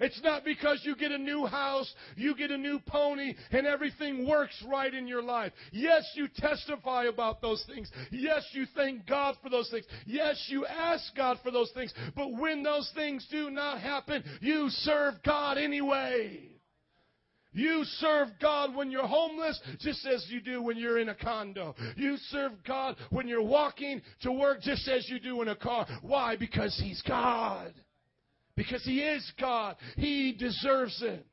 It's not because you get a new house, you get a new pony, and everything works right in your life. Yes, you testify about those things. Yes, you thank God for those things. Yes, you ask God for those things. But when those things do not happen, you serve God anyway. You serve God when you're homeless, just as you do when you're in a condo. You serve God when you're walking to work, just as you do in a car. Why? Because He's God. Because He is God. He deserves it.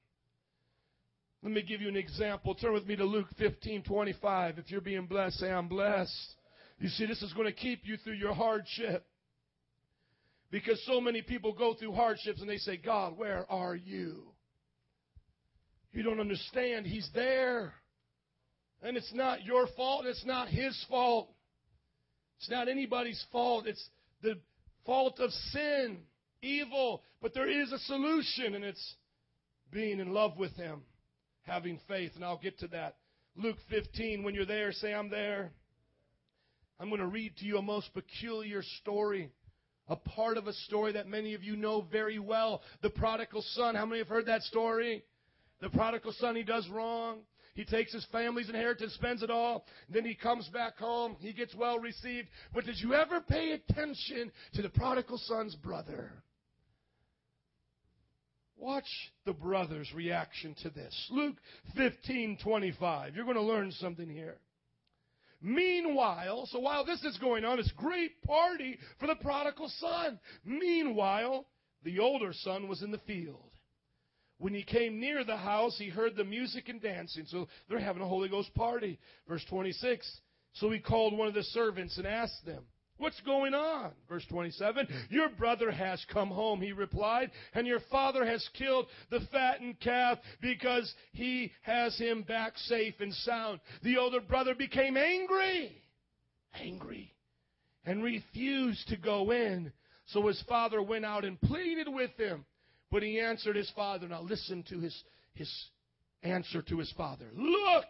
Let me give you an example. Turn with me to Luke 15 25. If you're being blessed, say, I'm blessed. You see, this is going to keep you through your hardship. Because so many people go through hardships and they say, God, where are you? You don't understand. He's there. And it's not your fault. It's not his fault. It's not anybody's fault. It's the fault of sin evil, but there is a solution, and it's being in love with Him, having faith. And I'll get to that. Luke 15, when you're there, say, I'm there. I'm going to read to you a most peculiar story, a part of a story that many of you know very well. The prodigal son. How many have heard that story? The prodigal son, he does wrong. He takes his family's inheritance, spends it all. Then he comes back home. He gets well received. But did you ever pay attention to the prodigal son's brother? Watch the brothers' reaction to this. Luke 15:25. You're going to learn something here. Meanwhile, so while this is going on, it's great party for the prodigal son. Meanwhile, the older son was in the field. When he came near the house, he heard the music and dancing. So they're having a Holy Ghost party. Verse 26. So he called one of the servants and asked them, What's going on? Verse 27. Your brother has come home, he replied, and your father has killed the fattened calf because he has him back safe and sound. The older brother became angry, angry, and refused to go in. So his father went out and pleaded with him. But he answered his father. Now listen to his, his answer to his father. Look!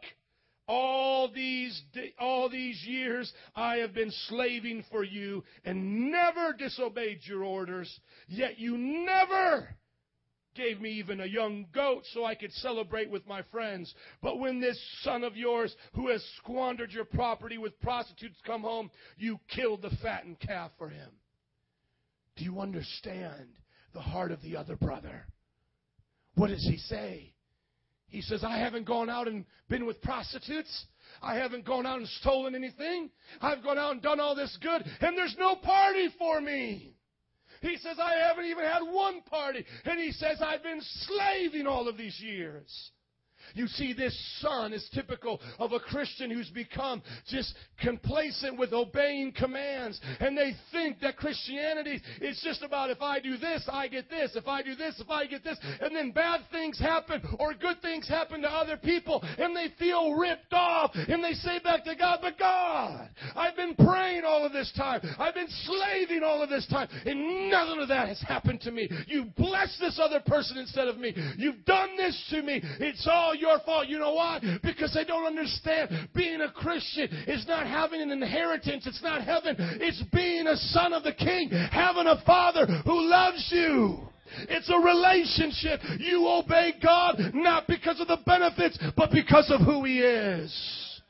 All these, all these years I have been slaving for you and never disobeyed your orders, yet you never gave me even a young goat so I could celebrate with my friends. But when this son of yours who has squandered your property with prostitutes come home, you killed the fattened calf for him. Do you understand the heart of the other brother? What does he say? He says, I haven't gone out and been with prostitutes. I haven't gone out and stolen anything. I've gone out and done all this good, and there's no party for me. He says, I haven't even had one party. And he says, I've been slaving all of these years. You see, this son is typical of a Christian who's become just complacent with obeying commands. And they think that Christianity is just about if I do this, I get this. If I do this, if I get this. And then bad things happen or good things happen to other people. And they feel ripped off. And they say back to God, but God, I've been praying all of this time. I've been slaving all of this time. And none of that has happened to me. You've blessed this other person instead of me. You've done this to me. It's all your fault. You know why? Because they don't understand being a Christian is not having an inheritance. It's not heaven. It's being a son of the king, having a father who loves you. It's a relationship. You obey God not because of the benefits, but because of who He is.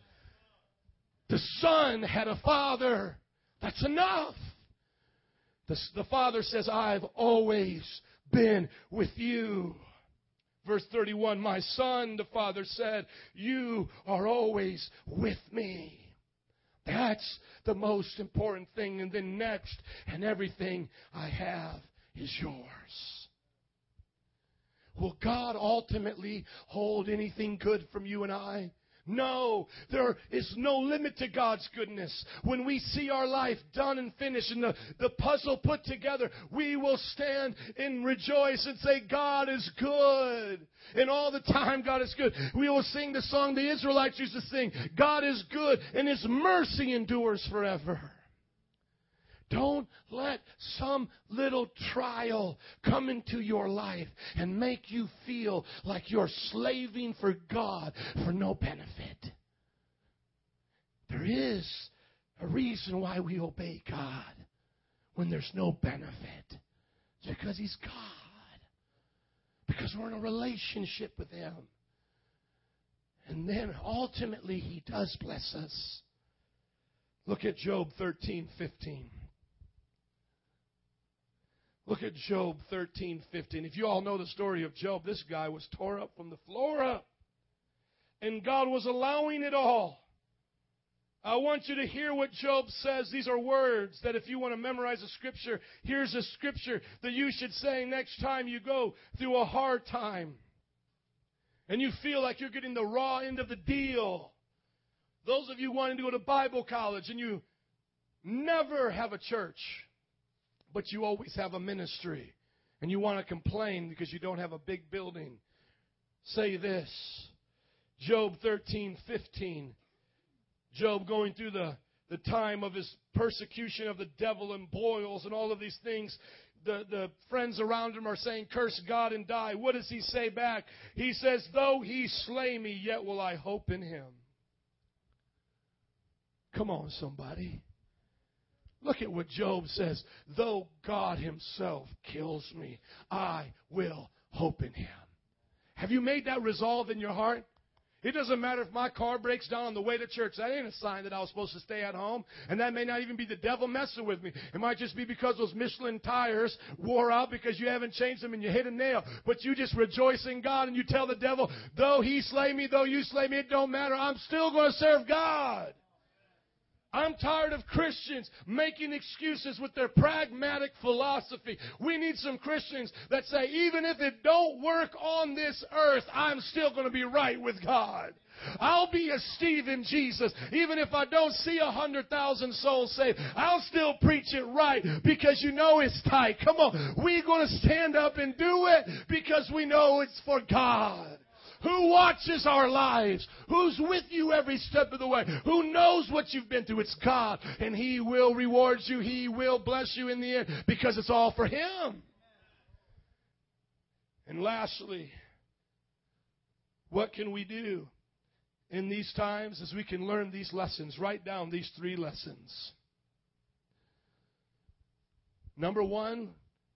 The son had a father. That's enough. The, the father says, I've always been with you. Verse 31, my son, the father said, you are always with me. That's the most important thing. And then next, and everything I have is yours. Will God ultimately hold anything good from you and I? No, there is no limit to God's goodness. When we see our life done and finished and the, the puzzle put together, we will stand and rejoice and say, God is good. And all the time, God is good. We will sing the song the Israelites used to sing, God is good and His mercy endures forever. Don't let some little trial come into your life and make you feel like you're slaving for God for no benefit. There is a reason why we obey God when there's no benefit. It's because He's God. Because we're in a relationship with Him. And then ultimately He does bless us. Look at Job 13, 15. Look at Job 13, 15. If you all know the story of Job, this guy was tore up from the floor up. And God was allowing it all. I want you to hear what Job says. These are words that if you want to memorize a scripture, here's a scripture that you should say next time you go through a hard time. And you feel like you're getting the raw end of the deal. Those of you wanting to go to Bible college and you never have a church, but you always have a ministry, and you want to complain because you don't have a big building, say this. Job 13, 15. Job going through the, the time of his persecution of the devil and boils and all of these things. The, the friends around him are saying, Curse God and die. What does he say back? He says, Though he slay me, yet will I hope in him. Come on, somebody. Look at what Job says. Though God himself kills me, I will hope in him. Have you made that resolve in your heart? It doesn't matter if my car breaks down on the way to church. That ain't a sign that I was supposed to stay at home. And that may not even be the devil messing with me. It might just be because those Michelin tires wore out because you haven't changed them and you hit a nail. But you just rejoice in God and you tell the devil, though he slay me, though you slay me, it don't matter. I'm still going to serve God. I'm tired of Christians making excuses with their pragmatic philosophy. We need some Christians that say, even if it don't work on this earth, I'm still going to be right with God. I'll be a Steve in Jesus. Even if I don't see a hundred thousand souls saved, I'll still preach it right because you know it's tight. Come on. We're going to stand up and do it because we know it's for God who watches our lives, who's with you every step of the way, who knows what you've been through. It's God, and He will reward you. He will bless you in the end because it's all for Him. And lastly, what can we do in these times as we can learn these lessons? Write down these three lessons. Number one,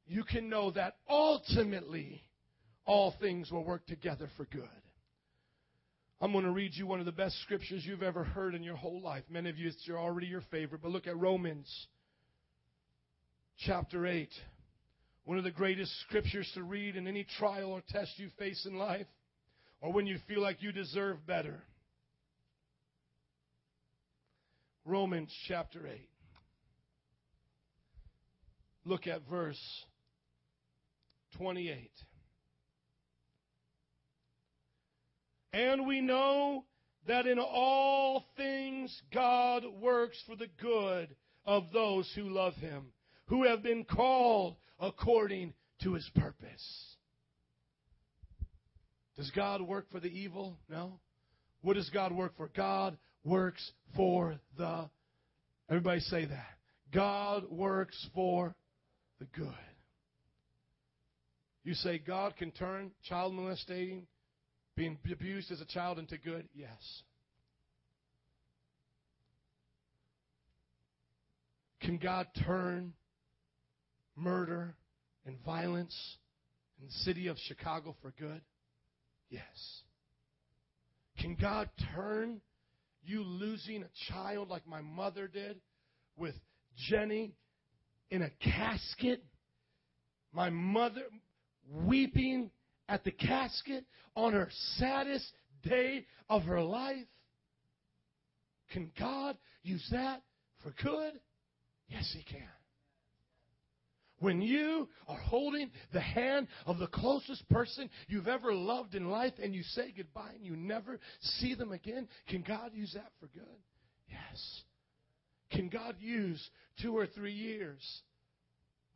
you can know that ultimately all things will work together for good. I'm going to read you one of the best scriptures you've ever heard in your whole life. Many of you, it's already your favorite, but look at Romans chapter 8. One of the greatest scriptures to read in any trial or test you face in life, or when you feel like you deserve better. Romans chapter 8. Look at verse 28. And we know that in all things God works for the good of those who love him, who have been called according to his purpose. Does God work for the evil? No. What does God work for? God works for the. Everybody say that. God works for the good. You say God can turn child molesting being abused as a child into good? Yes. Can God turn murder and violence in the city of Chicago for good? Yes. Can God turn you losing a child like my mother did with Jenny in a casket? My mother weeping at the casket on her saddest day of her life? Can God use that for good? Yes, He can. When you are holding the hand of the closest person you've ever loved in life and you say goodbye and you never see them again, can God use that for good? Yes. Can God use two or three years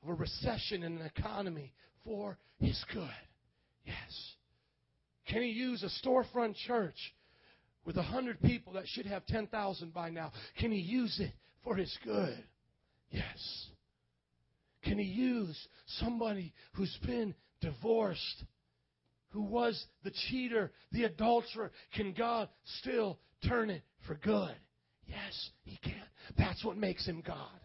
of a recession in an economy for His good? Yes. Can he use a storefront church with a hundred people that should have ten thousand by now? Can he use it for his good? Yes. Can He use somebody who's been divorced, who was the cheater, the adulterer? Can God still turn it for good? Yes, He can. That's what makes Him God.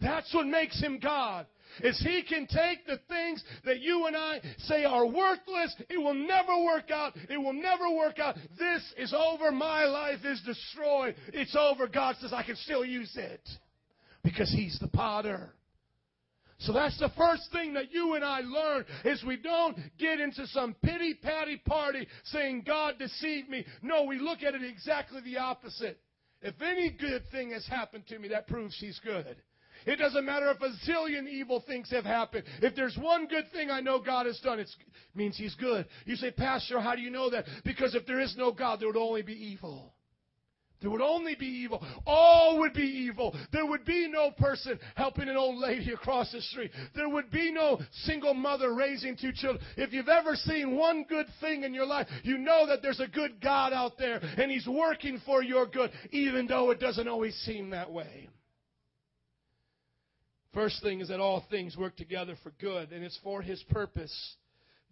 That's what makes Him God is He can take the things that you and I say are worthless. It will never work out. It will never work out. This is over. My life is destroyed. It's over. God says I can still use it because He's the potter. So that's the first thing that you and I learn is we don't get into some pity patty party saying God deceived me. No, we look at it exactly the opposite. If any good thing has happened to me, that proves He's good. It doesn't matter if a zillion evil things have happened. If there's one good thing I know God has done, it means He's good. You say, Pastor, how do you know that? Because if there is no God, there would only be evil. There would only be evil. All would be evil. There would be no person helping an old lady across the street. There would be no single mother raising two children. If you've ever seen one good thing in your life, you know that there's a good God out there and He's working for your good, even though it doesn't always seem that way. First thing is that all things work together for good, and it's for His purpose.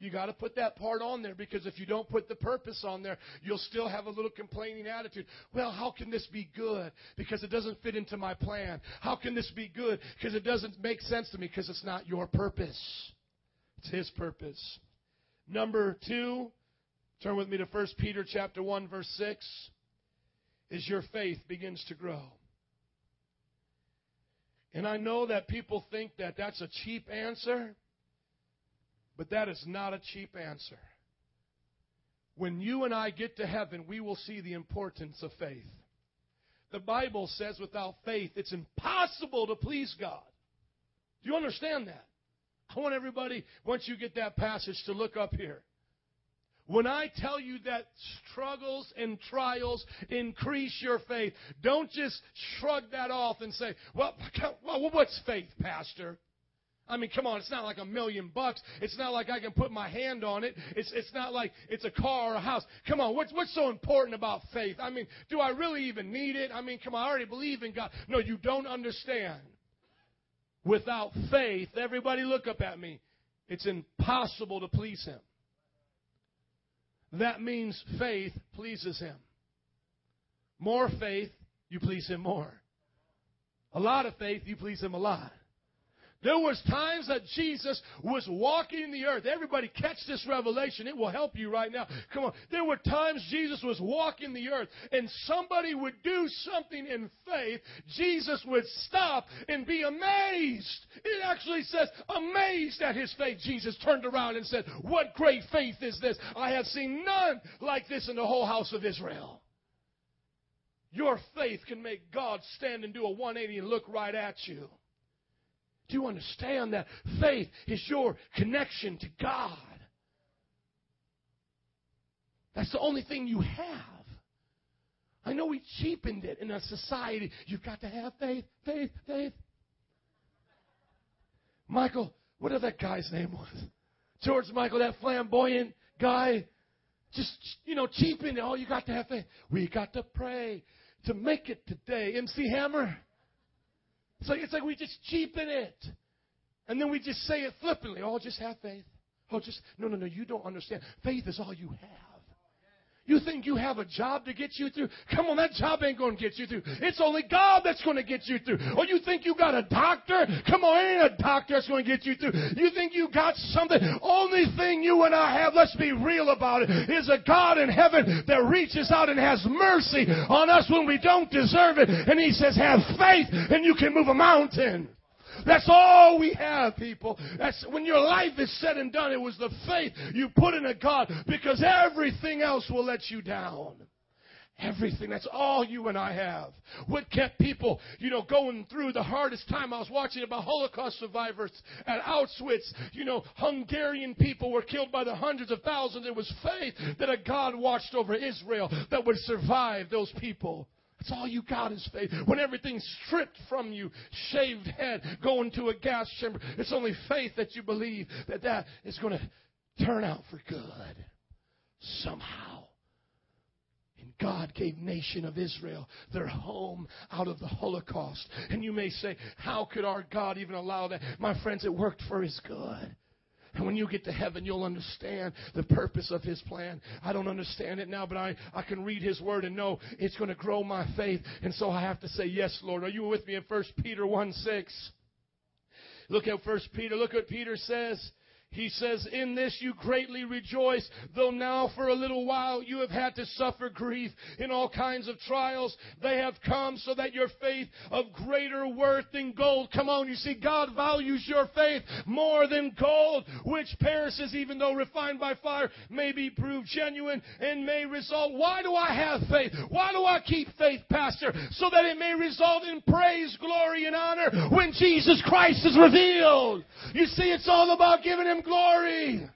You got to put that part on there because if you don't put the purpose on there, you'll still have a little complaining attitude. Well, how can this be good? Because it doesn't fit into my plan. How can this be good? Because it doesn't make sense to me because it's not your purpose. It's his purpose. Number 2, turn with me to 1 Peter chapter 1 verse 6 is your faith begins to grow. And I know that people think that that's a cheap answer, but that is not a cheap answer. When you and I get to heaven, we will see the importance of faith. The Bible says without faith, it's impossible to please God. Do you understand that? I want everybody, once you get that passage, to look up here. When I tell you that struggles and trials increase your faith, don't just shrug that off and say, well, what's faith, Pastor? I mean, come on, it's not like a million bucks. It's not like I can put my hand on it. It's, it's not like it's a car or a house. Come on, what's, what's so important about faith? I mean, do I really even need it? I mean, come on, I already believe in God. No, you don't understand. Without faith, everybody look up at me. It's impossible to please Him that means faith pleases Him. More faith, you please Him more. A lot of faith, you please Him a lot. There was times that Jesus was walking the earth. Everybody catch this revelation. It will help you right now. Come on. There were times Jesus was walking the earth and somebody would do something in faith. Jesus would stop and be amazed. It actually says amazed at his faith. Jesus turned around and said, what great faith is this? I have seen none like this in the whole house of Israel. Your faith can make God stand and do a 180 and look right at you. Do you understand that? Faith is your connection to God. That's the only thing you have. I know we cheapened it in a society. You've got to have faith, faith, faith. Michael, whatever that guy's name was. George Michael, that flamboyant guy. Just, you know, cheapened it. Oh, you got to have faith. We got to pray to make it today. MC Hammer. It's like, it's like we just cheapen it. And then we just say it flippantly. Oh, just have faith. Oh, just, no, no, no, you don't understand. Faith is all you have. You think you have a job to get you through? Come on, that job ain't going to get you through. It's only God that's going to get you through. Or you think you got a doctor? Come on, ain't a doctor that's going to get you through. You think you got something? Only thing you and I have, let's be real about it, is a God in heaven that reaches out and has mercy on us when we don't deserve it. And He says, have faith and you can move a mountain. That's all we have, people. That's when your life is said and done. It was the faith you put in a God because everything else will let you down. Everything. That's all you and I have. What kept people, you know, going through the hardest time? I was watching about Holocaust survivors at Auschwitz. You know, Hungarian people were killed by the hundreds of thousands. It was faith that a God watched over Israel that would survive those people. That's all you got is faith. When everything's stripped from you, shaved head, going to a gas chamber, it's only faith that you believe that that is going to turn out for good somehow. In God gave nation of Israel their home out of the Holocaust. And you may say, how could our God even allow that? My friends, it worked for his good. And when you get to heaven, you'll understand the purpose of His plan. I don't understand it now, but I, I can read His Word and know it's going to grow my faith. And so I have to say, yes, Lord. Are you with me in 1 Peter 1 6? Look at 1 Peter. Look what Peter says. He says, In this you greatly rejoice, though now for a little while you have had to suffer grief in all kinds of trials. They have come so that your faith of greater worth than gold. Come on, you see, God values your faith more than gold, which perishes even though refined by fire, may be proved genuine and may result. Why do I have faith? Why do I keep faith, Pastor? So that it may result in praise, glory, and honor when Jesus Christ is revealed. You see, it's all about giving Him glory.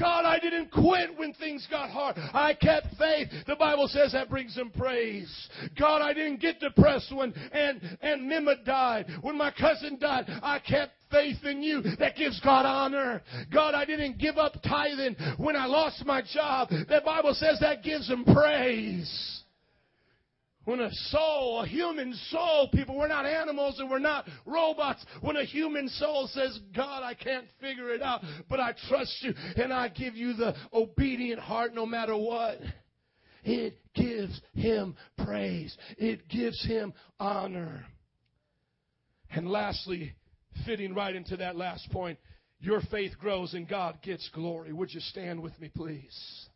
God, I didn't quit when things got hard. I kept faith. The Bible says that brings him praise. God, I didn't get depressed when and and Mimit died. When my cousin died, I kept faith in you. That gives God honor. God, I didn't give up tithing when I lost my job. That Bible says that gives him praise. When a soul, a human soul, people, we're not animals and we're not robots. When a human soul says, God, I can't figure it out, but I trust you and I give you the obedient heart no matter what, it gives him praise. It gives him honor. And lastly, fitting right into that last point, your faith grows and God gets glory. Would you stand with me, please?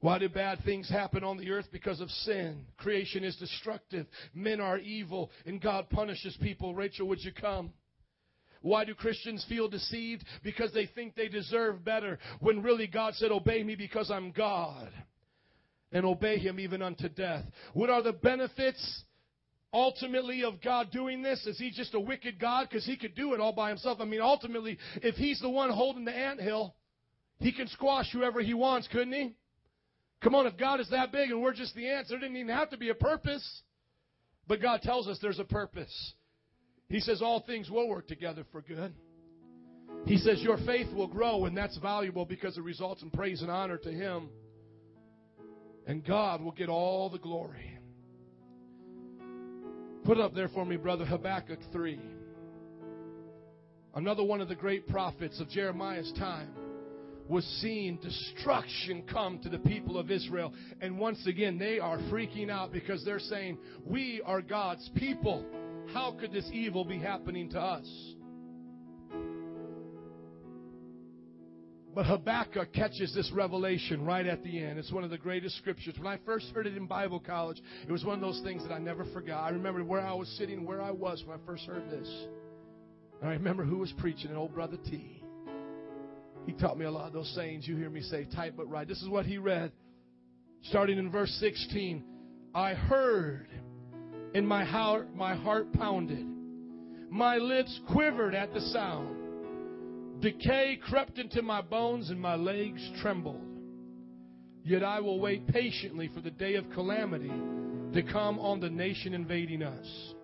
Why do bad things happen on the earth? Because of sin. Creation is destructive. Men are evil, and God punishes people. Rachel, would you come? Why do Christians feel deceived? Because they think they deserve better, when really God said, Obey me because I'm God. And obey him even unto death. What are the benefits ultimately of God doing this? Is he just a wicked God? Because he could do it all by himself. I mean, ultimately, if he's the one holding the anthill, he can squash whoever he wants, couldn't he? Come on, if God is that big and we're just the ants, there didn't even have to be a purpose. But God tells us there's a purpose. He says all things will work together for good. He says your faith will grow, and that's valuable because it results in praise and honor to Him. And God will get all the glory. Put up there for me, brother, Habakkuk 3. Another one of the great prophets of Jeremiah's time was seeing destruction come to the people of Israel. And once again, they are freaking out because they're saying, We are God's people. How could this evil be happening to us? But Habakkuk catches this revelation right at the end. It's one of the greatest scriptures. When I first heard it in Bible college, it was one of those things that I never forgot. I remember where I was sitting, where I was when I first heard this. And I remember who was preaching, an old brother T. He taught me a lot of those sayings you hear me say, tight but right. This is what he read, starting in verse 16. I heard, and my heart, my heart pounded. My lips quivered at the sound. Decay crept into my bones, and my legs trembled. Yet I will wait patiently for the day of calamity to come on the nation invading us.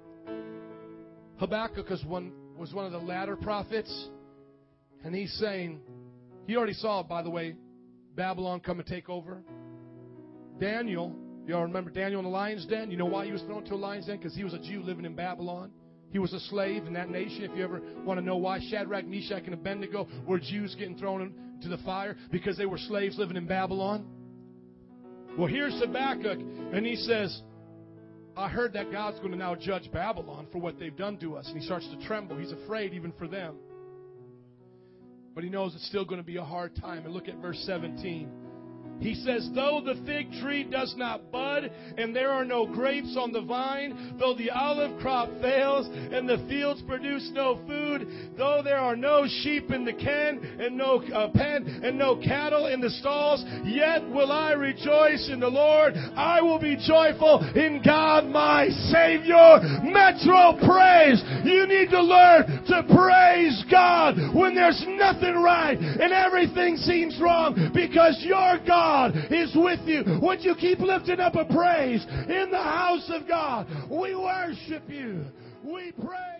Habakkuk was one, was one of the latter prophets, and he's saying, he already saw, by the way, Babylon come and take over. Daniel, y'all remember Daniel in the lion's den? You know why he was thrown into a lion's den? Because he was a Jew living in Babylon. He was a slave in that nation. If you ever want to know why Shadrach, Meshach, and Abednego were Jews getting thrown into the fire, because they were slaves living in Babylon. Well, here's Habakkuk, and he says, I heard that God's going to now judge Babylon for what they've done to us. And he starts to tremble. He's afraid even for them. But he knows it's still going to be a hard time. And look at verse 17. He says, Though the fig tree does not bud, and there are no grapes on the vine, though the olive crop fails, and the fields produce no food, though there are no sheep in the ken, and no uh, pen, and no cattle in the stalls, yet will I rejoice in the Lord. I will be joyful in God my Savior. Metro praise. You need to learn to praise God when there's nothing right and everything seems wrong because your God God is with you. Would you keep lifting up a praise in the house of God? We worship you. We pray.